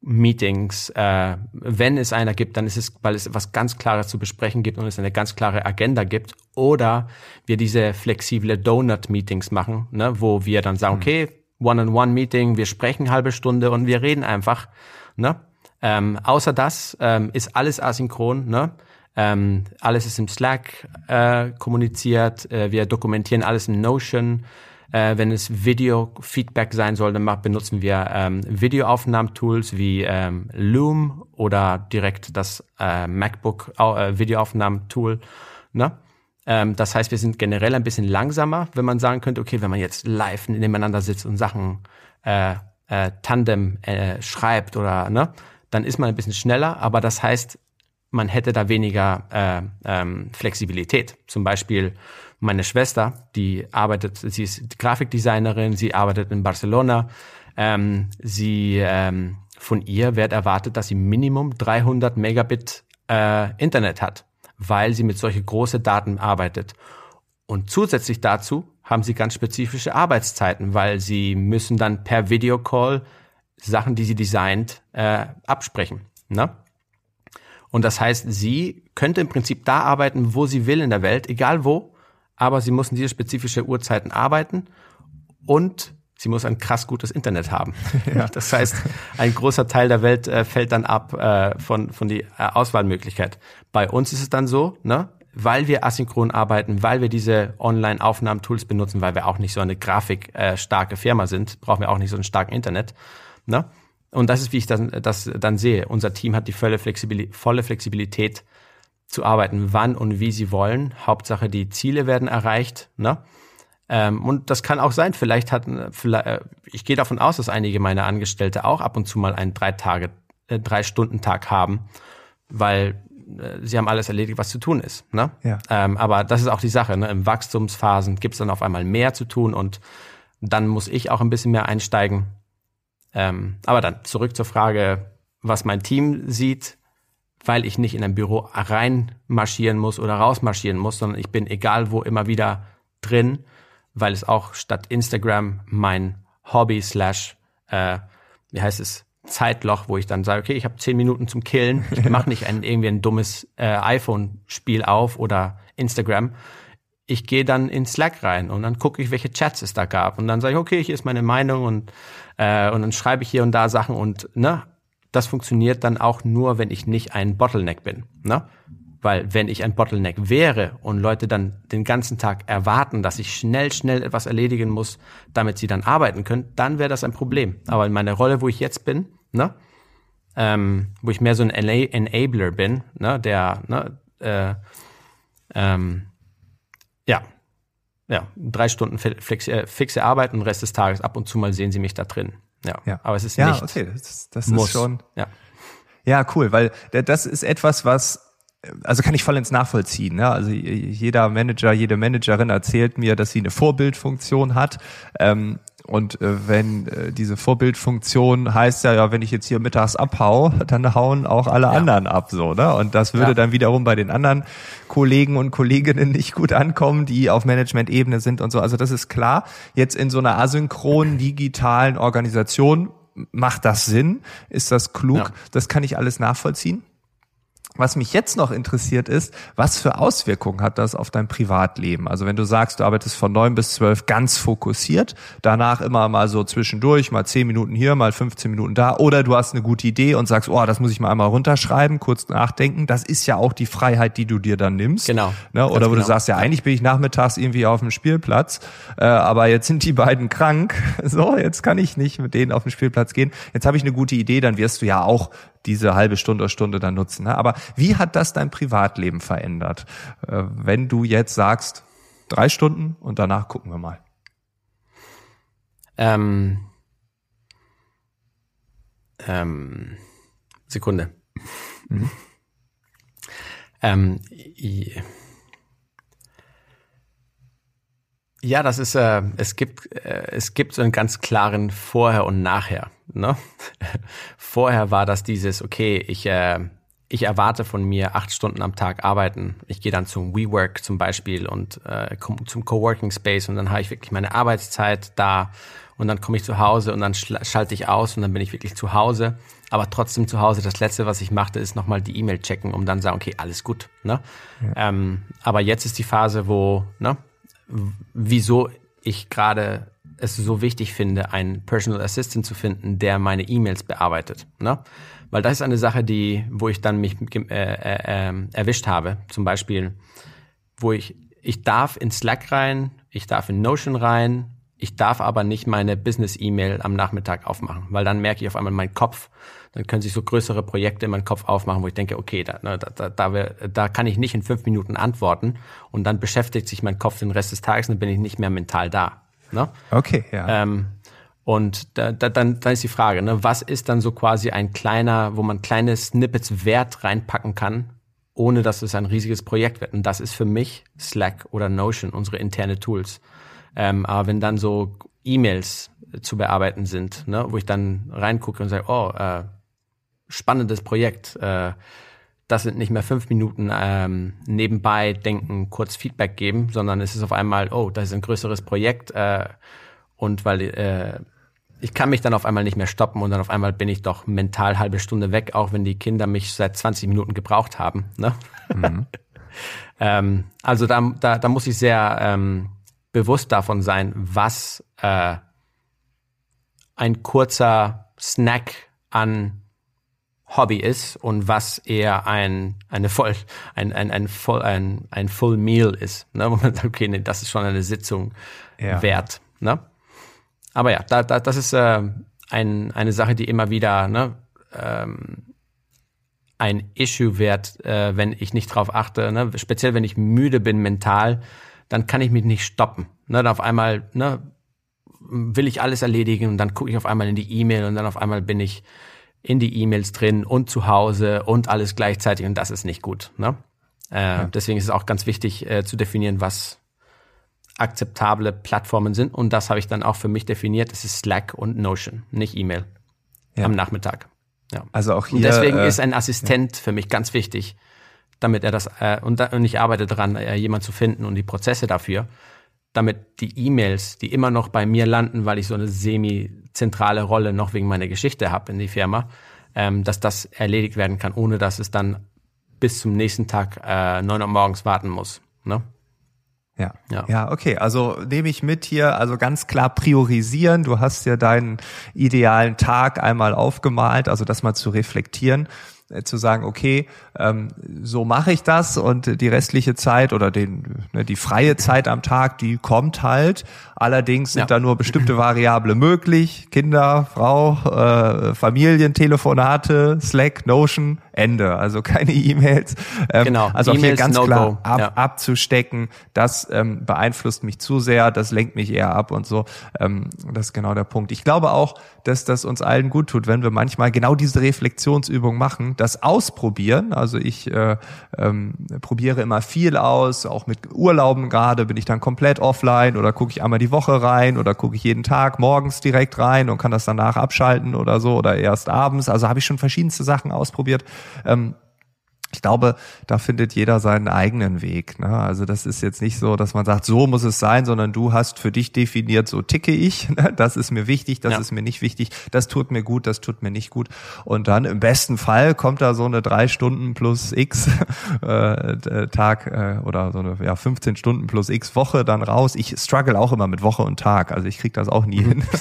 Meetings, äh, wenn es einer gibt, dann ist es, weil es was ganz Klares zu besprechen gibt und es eine ganz klare Agenda gibt. Oder wir diese flexible Donut-Meetings machen, ne, wo wir dann sagen, mhm. okay, One-on-One-Meeting, wir sprechen halbe Stunde und wir reden einfach. Ne? Ähm, außer das ähm, ist alles asynchron. Ne? Ähm, alles ist im Slack äh, kommuniziert. Äh, wir dokumentieren alles in Notion. Äh, wenn es Video-Feedback sein soll, dann benutzen wir ähm, Videoaufnahmetools wie ähm, Loom oder direkt das äh, MacBook äh, Videoaufnahmetool. Ne? Ähm, das heißt, wir sind generell ein bisschen langsamer, wenn man sagen könnte, okay, wenn man jetzt live nebeneinander sitzt und Sachen äh, äh, Tandem äh, schreibt oder ne, dann ist man ein bisschen schneller, aber das heißt, man hätte da weniger äh, ähm, Flexibilität. Zum Beispiel meine Schwester, die arbeitet, sie ist Grafikdesignerin, sie arbeitet in Barcelona. Ähm, sie ähm, von ihr wird erwartet, dass sie Minimum 300 Megabit äh, Internet hat, weil sie mit solche große Daten arbeitet. Und zusätzlich dazu haben sie ganz spezifische Arbeitszeiten, weil sie müssen dann per Videocall Sachen, die sie designt, äh, absprechen. Ne? Und das heißt, sie könnte im Prinzip da arbeiten, wo sie will in der Welt, egal wo, aber sie müssen diese spezifische Uhrzeiten arbeiten und sie muss ein krass gutes Internet haben. Ja. Das heißt, ein großer Teil der Welt äh, fällt dann ab äh, von, von die äh, Auswahlmöglichkeit. Bei uns ist es dann so, ne, weil wir asynchron arbeiten, weil wir diese Online-Aufnahmetools benutzen, weil wir auch nicht so eine grafikstarke äh, Firma sind, brauchen wir auch nicht so ein starken Internet. Ne? Und das ist, wie ich das, das dann sehe. Unser Team hat die volle Flexibilität, volle Flexibilität zu arbeiten, wann und wie sie wollen. Hauptsache, die Ziele werden erreicht. Ne? Ähm, und das kann auch sein, vielleicht hat, vielleicht, äh, ich gehe davon aus, dass einige meiner Angestellte auch ab und zu mal einen drei Tage, äh, drei Stunden Tag haben, weil äh, sie haben alles erledigt, was zu tun ist. Ne? Ja. Ähm, aber das ist auch die Sache. Ne? Im Wachstumsphasen gibt es dann auf einmal mehr zu tun und dann muss ich auch ein bisschen mehr einsteigen. Ähm, aber dann zurück zur Frage, was mein Team sieht weil ich nicht in ein Büro reinmarschieren muss oder rausmarschieren muss, sondern ich bin egal wo immer wieder drin, weil es auch statt Instagram mein Hobby slash, äh, wie heißt es, Zeitloch, wo ich dann sage, okay, ich habe zehn Minuten zum Killen, ich mache nicht ein, irgendwie ein dummes äh, iPhone-Spiel auf oder Instagram. Ich gehe dann in Slack rein und dann gucke ich, welche Chats es da gab. Und dann sage ich, okay, hier ist meine Meinung und, äh, und dann schreibe ich hier und da Sachen und ne, das funktioniert dann auch nur, wenn ich nicht ein Bottleneck bin. Ne? Weil wenn ich ein Bottleneck wäre und Leute dann den ganzen Tag erwarten, dass ich schnell, schnell etwas erledigen muss, damit sie dann arbeiten können, dann wäre das ein Problem. Aber in meiner Rolle, wo ich jetzt bin, ne, ähm, wo ich mehr so ein Enabler bin, ne, der, ne, äh, ähm, ja, ja, drei Stunden fixe, äh, fixe Arbeit und den Rest des Tages ab und zu mal sehen sie mich da drin. Ja, ja. aber es ist ja, nicht. okay, das, das muss. ist schon. Ja. ja, cool, weil das ist etwas, was also kann ich voll ins Nachvollziehen. Ne? Also jeder Manager, jede Managerin erzählt mir, dass sie eine Vorbildfunktion hat. Ähm, und äh, wenn äh, diese Vorbildfunktion heißt ja, ja, wenn ich jetzt hier mittags abhau, dann hauen auch alle ja. anderen ab, so, ne? Und das würde ja. dann wiederum bei den anderen Kollegen und Kolleginnen nicht gut ankommen, die auf Management-Ebene sind und so. Also das ist klar. Jetzt in so einer asynchronen digitalen Organisation macht das Sinn? Ist das klug? Ja. Das kann ich alles nachvollziehen. Was mich jetzt noch interessiert ist, was für Auswirkungen hat das auf dein Privatleben? Also wenn du sagst, du arbeitest von neun bis zwölf ganz fokussiert, danach immer mal so zwischendurch, mal zehn Minuten hier, mal 15 Minuten da, oder du hast eine gute Idee und sagst, oh, das muss ich mal einmal runterschreiben, kurz nachdenken. Das ist ja auch die Freiheit, die du dir dann nimmst. Genau. Ne? Oder wo genau. du sagst, ja, eigentlich bin ich nachmittags irgendwie auf dem Spielplatz, äh, aber jetzt sind die beiden krank. So, jetzt kann ich nicht mit denen auf den Spielplatz gehen. Jetzt habe ich eine gute Idee, dann wirst du ja auch diese halbe Stunde oder Stunde dann nutzen. Ne? Aber wie hat das dein Privatleben verändert, äh, wenn du jetzt sagst, drei Stunden und danach gucken wir mal? Ähm, ähm, Sekunde. Mhm. Ähm, ja, das ist, äh, es gibt, äh, es gibt so einen ganz klaren Vorher und Nachher. Ne? Vorher war das dieses, okay, ich, äh, ich erwarte von mir acht Stunden am Tag arbeiten. Ich gehe dann zum WeWork zum Beispiel und äh, zum Coworking Space und dann habe ich wirklich meine Arbeitszeit da und dann komme ich zu Hause und dann schalte ich aus und dann bin ich wirklich zu Hause. Aber trotzdem zu Hause, das Letzte, was ich machte, ist nochmal die E-Mail checken, um dann sagen, okay, alles gut. Ne? Ja. Ähm, aber jetzt ist die Phase, wo, ne, wieso ich gerade es so wichtig finde, einen Personal Assistant zu finden, der meine E-Mails bearbeitet. Ne? Weil das ist eine Sache, die, wo ich dann mich äh, äh, äh, erwischt habe. Zum Beispiel, wo ich, ich darf in Slack rein, ich darf in Notion rein, ich darf aber nicht meine Business-E-Mail am Nachmittag aufmachen, weil dann merke ich auf einmal meinen Kopf, dann können sich so größere Projekte in meinem Kopf aufmachen, wo ich denke, okay, da, ne, da, da, da, da kann ich nicht in fünf Minuten antworten und dann beschäftigt sich mein Kopf den Rest des Tages und dann bin ich nicht mehr mental da. Ne? Okay, ja. Ähm, und da, da, dann, dann ist die Frage, ne, was ist dann so quasi ein kleiner, wo man kleine Snippets Wert reinpacken kann, ohne dass es ein riesiges Projekt wird. Und das ist für mich Slack oder Notion, unsere interne Tools. Ähm, aber wenn dann so E-Mails zu bearbeiten sind, ne, wo ich dann reingucke und sage, oh, äh, spannendes Projekt, äh, das sind nicht mehr fünf Minuten ähm, nebenbei denken, kurz Feedback geben, sondern es ist auf einmal, oh, das ist ein größeres Projekt äh, und weil äh, ich kann mich dann auf einmal nicht mehr stoppen und dann auf einmal bin ich doch mental halbe Stunde weg, auch wenn die Kinder mich seit 20 Minuten gebraucht haben. Ne? Mhm. ähm, also da, da, da muss ich sehr ähm, bewusst davon sein, was äh, ein kurzer Snack an Hobby ist und was eher ein eine voll ein ein ein voll ein ein Full Meal ist, ne? wo man sagt, okay, nee, das ist schon eine Sitzung ja. wert, ne? Aber ja, da, da, das ist äh, ein, eine Sache, die immer wieder ne, ähm, ein Issue wird, äh, wenn ich nicht drauf achte, ne? speziell wenn ich müde bin mental, dann kann ich mich nicht stoppen. Ne? Dann auf einmal ne, will ich alles erledigen und dann gucke ich auf einmal in die E-Mail und dann auf einmal bin ich in die E-Mails drin und zu Hause und alles gleichzeitig und das ist nicht gut. Ne? Äh, ja. Deswegen ist es auch ganz wichtig äh, zu definieren, was akzeptable Plattformen sind und das habe ich dann auch für mich definiert. Es ist Slack und Notion, nicht E-Mail ja. am Nachmittag. Ja. Also auch hier. Und deswegen äh, ist ein Assistent ja. für mich ganz wichtig, damit er das äh, und, da, und ich arbeite daran, äh, jemand zu finden und die Prozesse dafür, damit die E-Mails, die immer noch bei mir landen, weil ich so eine semi-zentrale Rolle noch wegen meiner Geschichte habe in die Firma, ähm, dass das erledigt werden kann, ohne dass es dann bis zum nächsten Tag äh, 9 Uhr morgens warten muss. Ne? Ja. ja. Ja, okay. Also nehme ich mit hier, also ganz klar priorisieren. Du hast ja deinen idealen Tag einmal aufgemalt, also das mal zu reflektieren zu sagen, okay, ähm, so mache ich das und die restliche Zeit oder den, ne, die freie Zeit am Tag, die kommt halt. Allerdings sind ja. da nur bestimmte Variable möglich. Kinder, Frau, äh, Familien, Telefonate, Slack, Notion, Ende. Also keine E-Mails. Ähm, genau. Also auch hier ganz no klar ab, ja. abzustecken. Das ähm, beeinflusst mich zu sehr. Das lenkt mich eher ab und so. Ähm, das ist genau der Punkt. Ich glaube auch, dass das uns allen gut tut, wenn wir manchmal genau diese Reflexionsübung machen, das ausprobieren. Also ich äh, ähm, probiere immer viel aus, auch mit Urlauben gerade bin ich dann komplett offline oder gucke ich einmal die Woche rein oder gucke ich jeden Tag morgens direkt rein und kann das danach abschalten oder so oder erst abends. Also habe ich schon verschiedenste Sachen ausprobiert. Ähm, ich glaube, da findet jeder seinen eigenen Weg. Ne? Also das ist jetzt nicht so, dass man sagt, so muss es sein, sondern du hast für dich definiert, so ticke ich. Ne? Das ist mir wichtig, das ja. ist mir nicht wichtig, das tut mir gut, das tut mir nicht gut. Und dann im besten Fall kommt da so eine drei Stunden plus X äh, Tag äh, oder so eine ja, 15 Stunden plus X Woche dann raus. Ich struggle auch immer mit Woche und Tag. Also ich krieg das auch nie hin.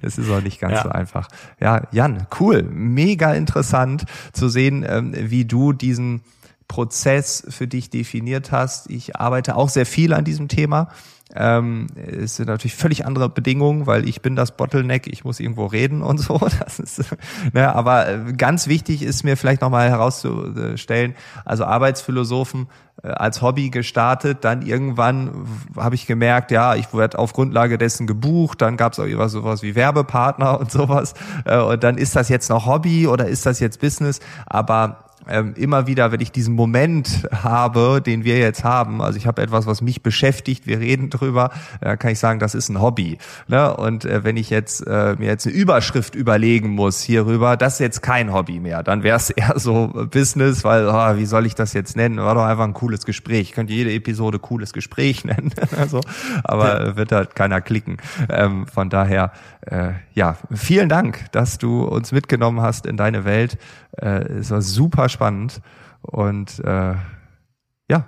Es ist auch nicht ganz ja. so einfach. Ja, Jan, cool, mega interessant zu sehen, ähm, wie wie du diesen Prozess für dich definiert hast. Ich arbeite auch sehr viel an diesem Thema. Ähm, es sind natürlich völlig andere Bedingungen, weil ich bin das Bottleneck, ich muss irgendwo reden und so. Das ist, ne, aber äh, ganz wichtig ist mir vielleicht nochmal herauszustellen, also Arbeitsphilosophen äh, als Hobby gestartet, dann irgendwann habe ich gemerkt, ja, ich werde auf Grundlage dessen gebucht, dann gab es auch sowas, wie Werbepartner und sowas. Äh, und dann ist das jetzt noch Hobby oder ist das jetzt Business? Aber ähm, immer wieder, wenn ich diesen Moment habe, den wir jetzt haben, also ich habe etwas, was mich beschäftigt, wir reden drüber, äh, kann ich sagen, das ist ein Hobby. Ne? Und äh, wenn ich jetzt äh, mir jetzt eine Überschrift überlegen muss hierüber, das ist jetzt kein Hobby mehr. Dann wäre es eher so Business, weil oh, wie soll ich das jetzt nennen? War doch einfach ein cooles Gespräch. Ich könnte jede Episode cooles Gespräch nennen, also, aber wird halt keiner klicken. Ähm, von daher, äh, ja, vielen Dank, dass du uns mitgenommen hast in deine Welt. Äh, es war super spannend und äh, ja.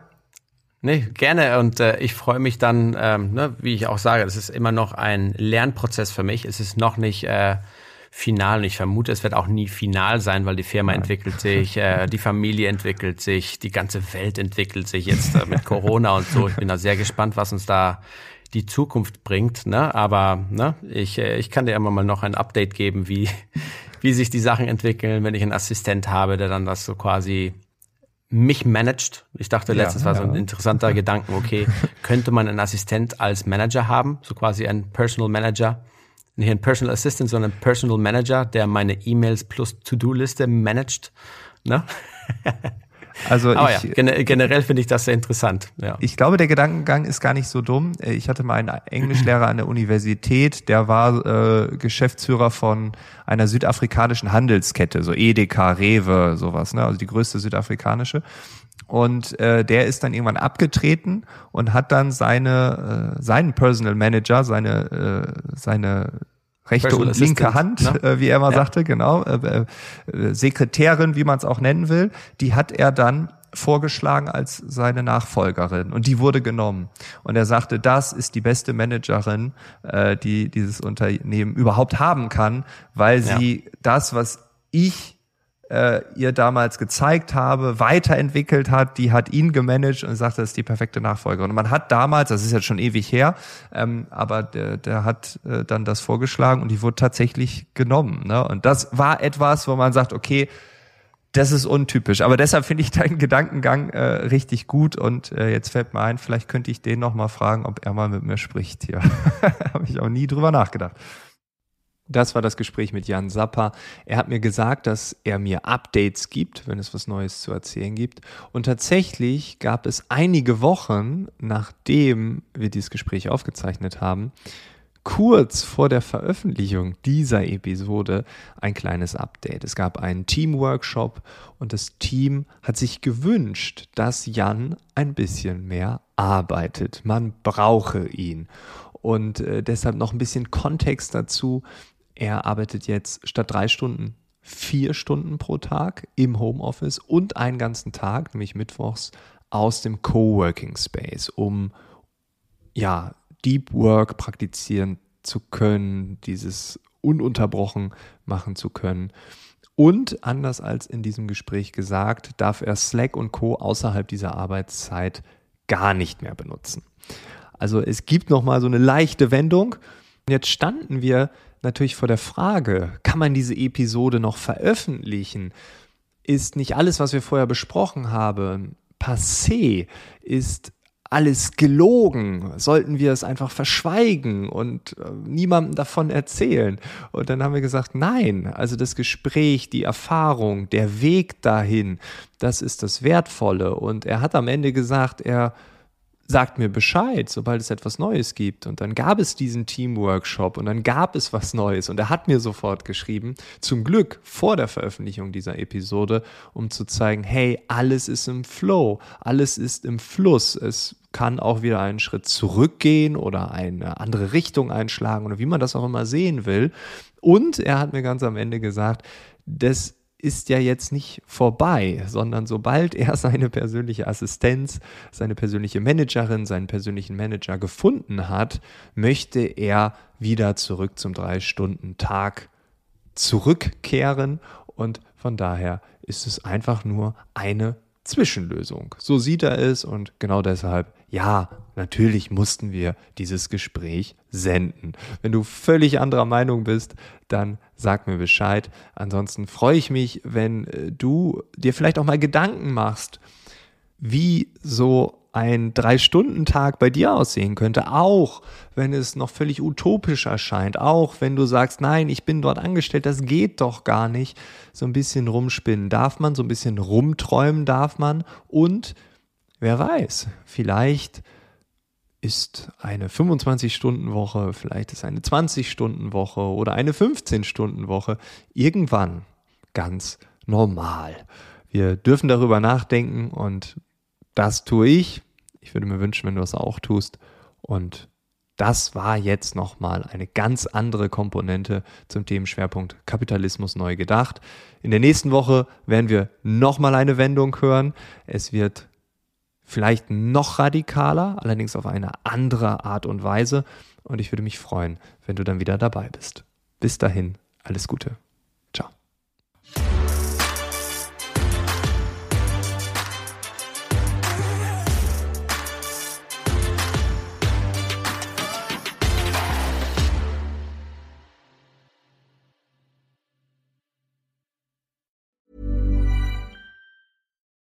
Nee, gerne. Und äh, ich freue mich dann, ähm, ne, wie ich auch sage, es ist immer noch ein Lernprozess für mich. Es ist noch nicht äh, final und ich vermute, es wird auch nie final sein, weil die Firma Nein. entwickelt sich, äh, die Familie entwickelt sich, die ganze Welt entwickelt sich jetzt äh, mit Corona und so. Ich bin da sehr gespannt, was uns da die Zukunft bringt. Ne? Aber ne, ich, äh, ich kann dir immer mal noch ein Update geben, wie, wie sich die Sachen entwickeln, wenn ich einen Assistent habe, der dann das so quasi mich managt. Ich dachte, letztes ja, war so ein interessanter Gedanken, okay, könnte man einen Assistent als Manager haben, so quasi ein Personal Manager, nicht ein Personal Assistant, sondern ein Personal Manager, der meine E-Mails plus To-Do-Liste managt. Ne? Also Aber ich, ja, generell finde ich das sehr interessant. Ja. Ich glaube, der Gedankengang ist gar nicht so dumm. Ich hatte mal einen Englischlehrer an der Universität, der war äh, Geschäftsführer von einer südafrikanischen Handelskette, so Edeka, Rewe, sowas, ne? also die größte südafrikanische. Und äh, der ist dann irgendwann abgetreten und hat dann seine äh, seinen Personal Manager, seine äh, seine rechte und linke Hand, ne? äh, wie er mal ja. sagte, genau, äh, äh, Sekretärin, wie man es auch nennen will, die hat er dann vorgeschlagen als seine Nachfolgerin und die wurde genommen. Und er sagte, das ist die beste Managerin, äh, die dieses Unternehmen überhaupt haben kann, weil sie ja. das, was ich äh, ihr damals gezeigt habe, weiterentwickelt hat, die hat ihn gemanagt und sagte, das ist die perfekte Nachfolgerin. Und man hat damals, das ist jetzt schon ewig her, ähm, aber der, der hat äh, dann das vorgeschlagen und die wurde tatsächlich genommen. Ne? Und das war etwas, wo man sagt, okay, das ist untypisch. Aber deshalb finde ich deinen Gedankengang äh, richtig gut und äh, jetzt fällt mir ein, vielleicht könnte ich den nochmal fragen, ob er mal mit mir spricht hier. Habe ich auch nie drüber nachgedacht. Das war das Gespräch mit Jan Sapper. Er hat mir gesagt, dass er mir Updates gibt, wenn es was Neues zu erzählen gibt. Und tatsächlich gab es einige Wochen, nachdem wir dieses Gespräch aufgezeichnet haben, kurz vor der Veröffentlichung dieser Episode ein kleines Update. Es gab einen Teamworkshop und das Team hat sich gewünscht, dass Jan ein bisschen mehr arbeitet. Man brauche ihn. Und äh, deshalb noch ein bisschen Kontext dazu. Er arbeitet jetzt statt drei Stunden vier Stunden pro Tag im Homeoffice und einen ganzen Tag, nämlich mittwochs, aus dem Coworking Space, um ja Deep Work praktizieren zu können, dieses ununterbrochen machen zu können. Und anders als in diesem Gespräch gesagt, darf er Slack und Co außerhalb dieser Arbeitszeit gar nicht mehr benutzen. Also es gibt noch mal so eine leichte Wendung. Jetzt standen wir natürlich vor der Frage, kann man diese Episode noch veröffentlichen? Ist nicht alles, was wir vorher besprochen haben, passé? Ist alles gelogen? Sollten wir es einfach verschweigen und äh, niemandem davon erzählen? Und dann haben wir gesagt, nein, also das Gespräch, die Erfahrung, der Weg dahin, das ist das Wertvolle. Und er hat am Ende gesagt, er sagt mir Bescheid, sobald es etwas Neues gibt. Und dann gab es diesen Teamworkshop und dann gab es was Neues. Und er hat mir sofort geschrieben, zum Glück vor der Veröffentlichung dieser Episode, um zu zeigen, hey, alles ist im Flow, alles ist im Fluss. Es kann auch wieder einen Schritt zurückgehen oder eine andere Richtung einschlagen oder wie man das auch immer sehen will. Und er hat mir ganz am Ende gesagt, das ist ja jetzt nicht vorbei, sondern sobald er seine persönliche Assistenz, seine persönliche Managerin, seinen persönlichen Manager gefunden hat, möchte er wieder zurück zum Drei-Stunden-Tag zurückkehren und von daher ist es einfach nur eine Zwischenlösung. So sieht er es und genau deshalb, ja, natürlich mussten wir dieses Gespräch senden. Wenn du völlig anderer Meinung bist, dann sag mir Bescheid. Ansonsten freue ich mich, wenn äh, du dir vielleicht auch mal Gedanken machst, wie so ein Drei-Stunden-Tag bei dir aussehen könnte, auch wenn es noch völlig utopisch erscheint, auch wenn du sagst, nein, ich bin dort angestellt, das geht doch gar nicht, so ein bisschen rumspinnen darf man, so ein bisschen rumträumen darf man und wer weiß, vielleicht ist eine 25-Stunden-Woche, vielleicht ist eine 20-Stunden-Woche oder eine 15-Stunden-Woche irgendwann ganz normal. Wir dürfen darüber nachdenken und das tue ich. Ich würde mir wünschen, wenn du das auch tust. Und das war jetzt nochmal eine ganz andere Komponente zum Themenschwerpunkt Kapitalismus neu gedacht. In der nächsten Woche werden wir nochmal eine Wendung hören. Es wird vielleicht noch radikaler, allerdings auf eine andere Art und Weise. Und ich würde mich freuen, wenn du dann wieder dabei bist. Bis dahin, alles Gute.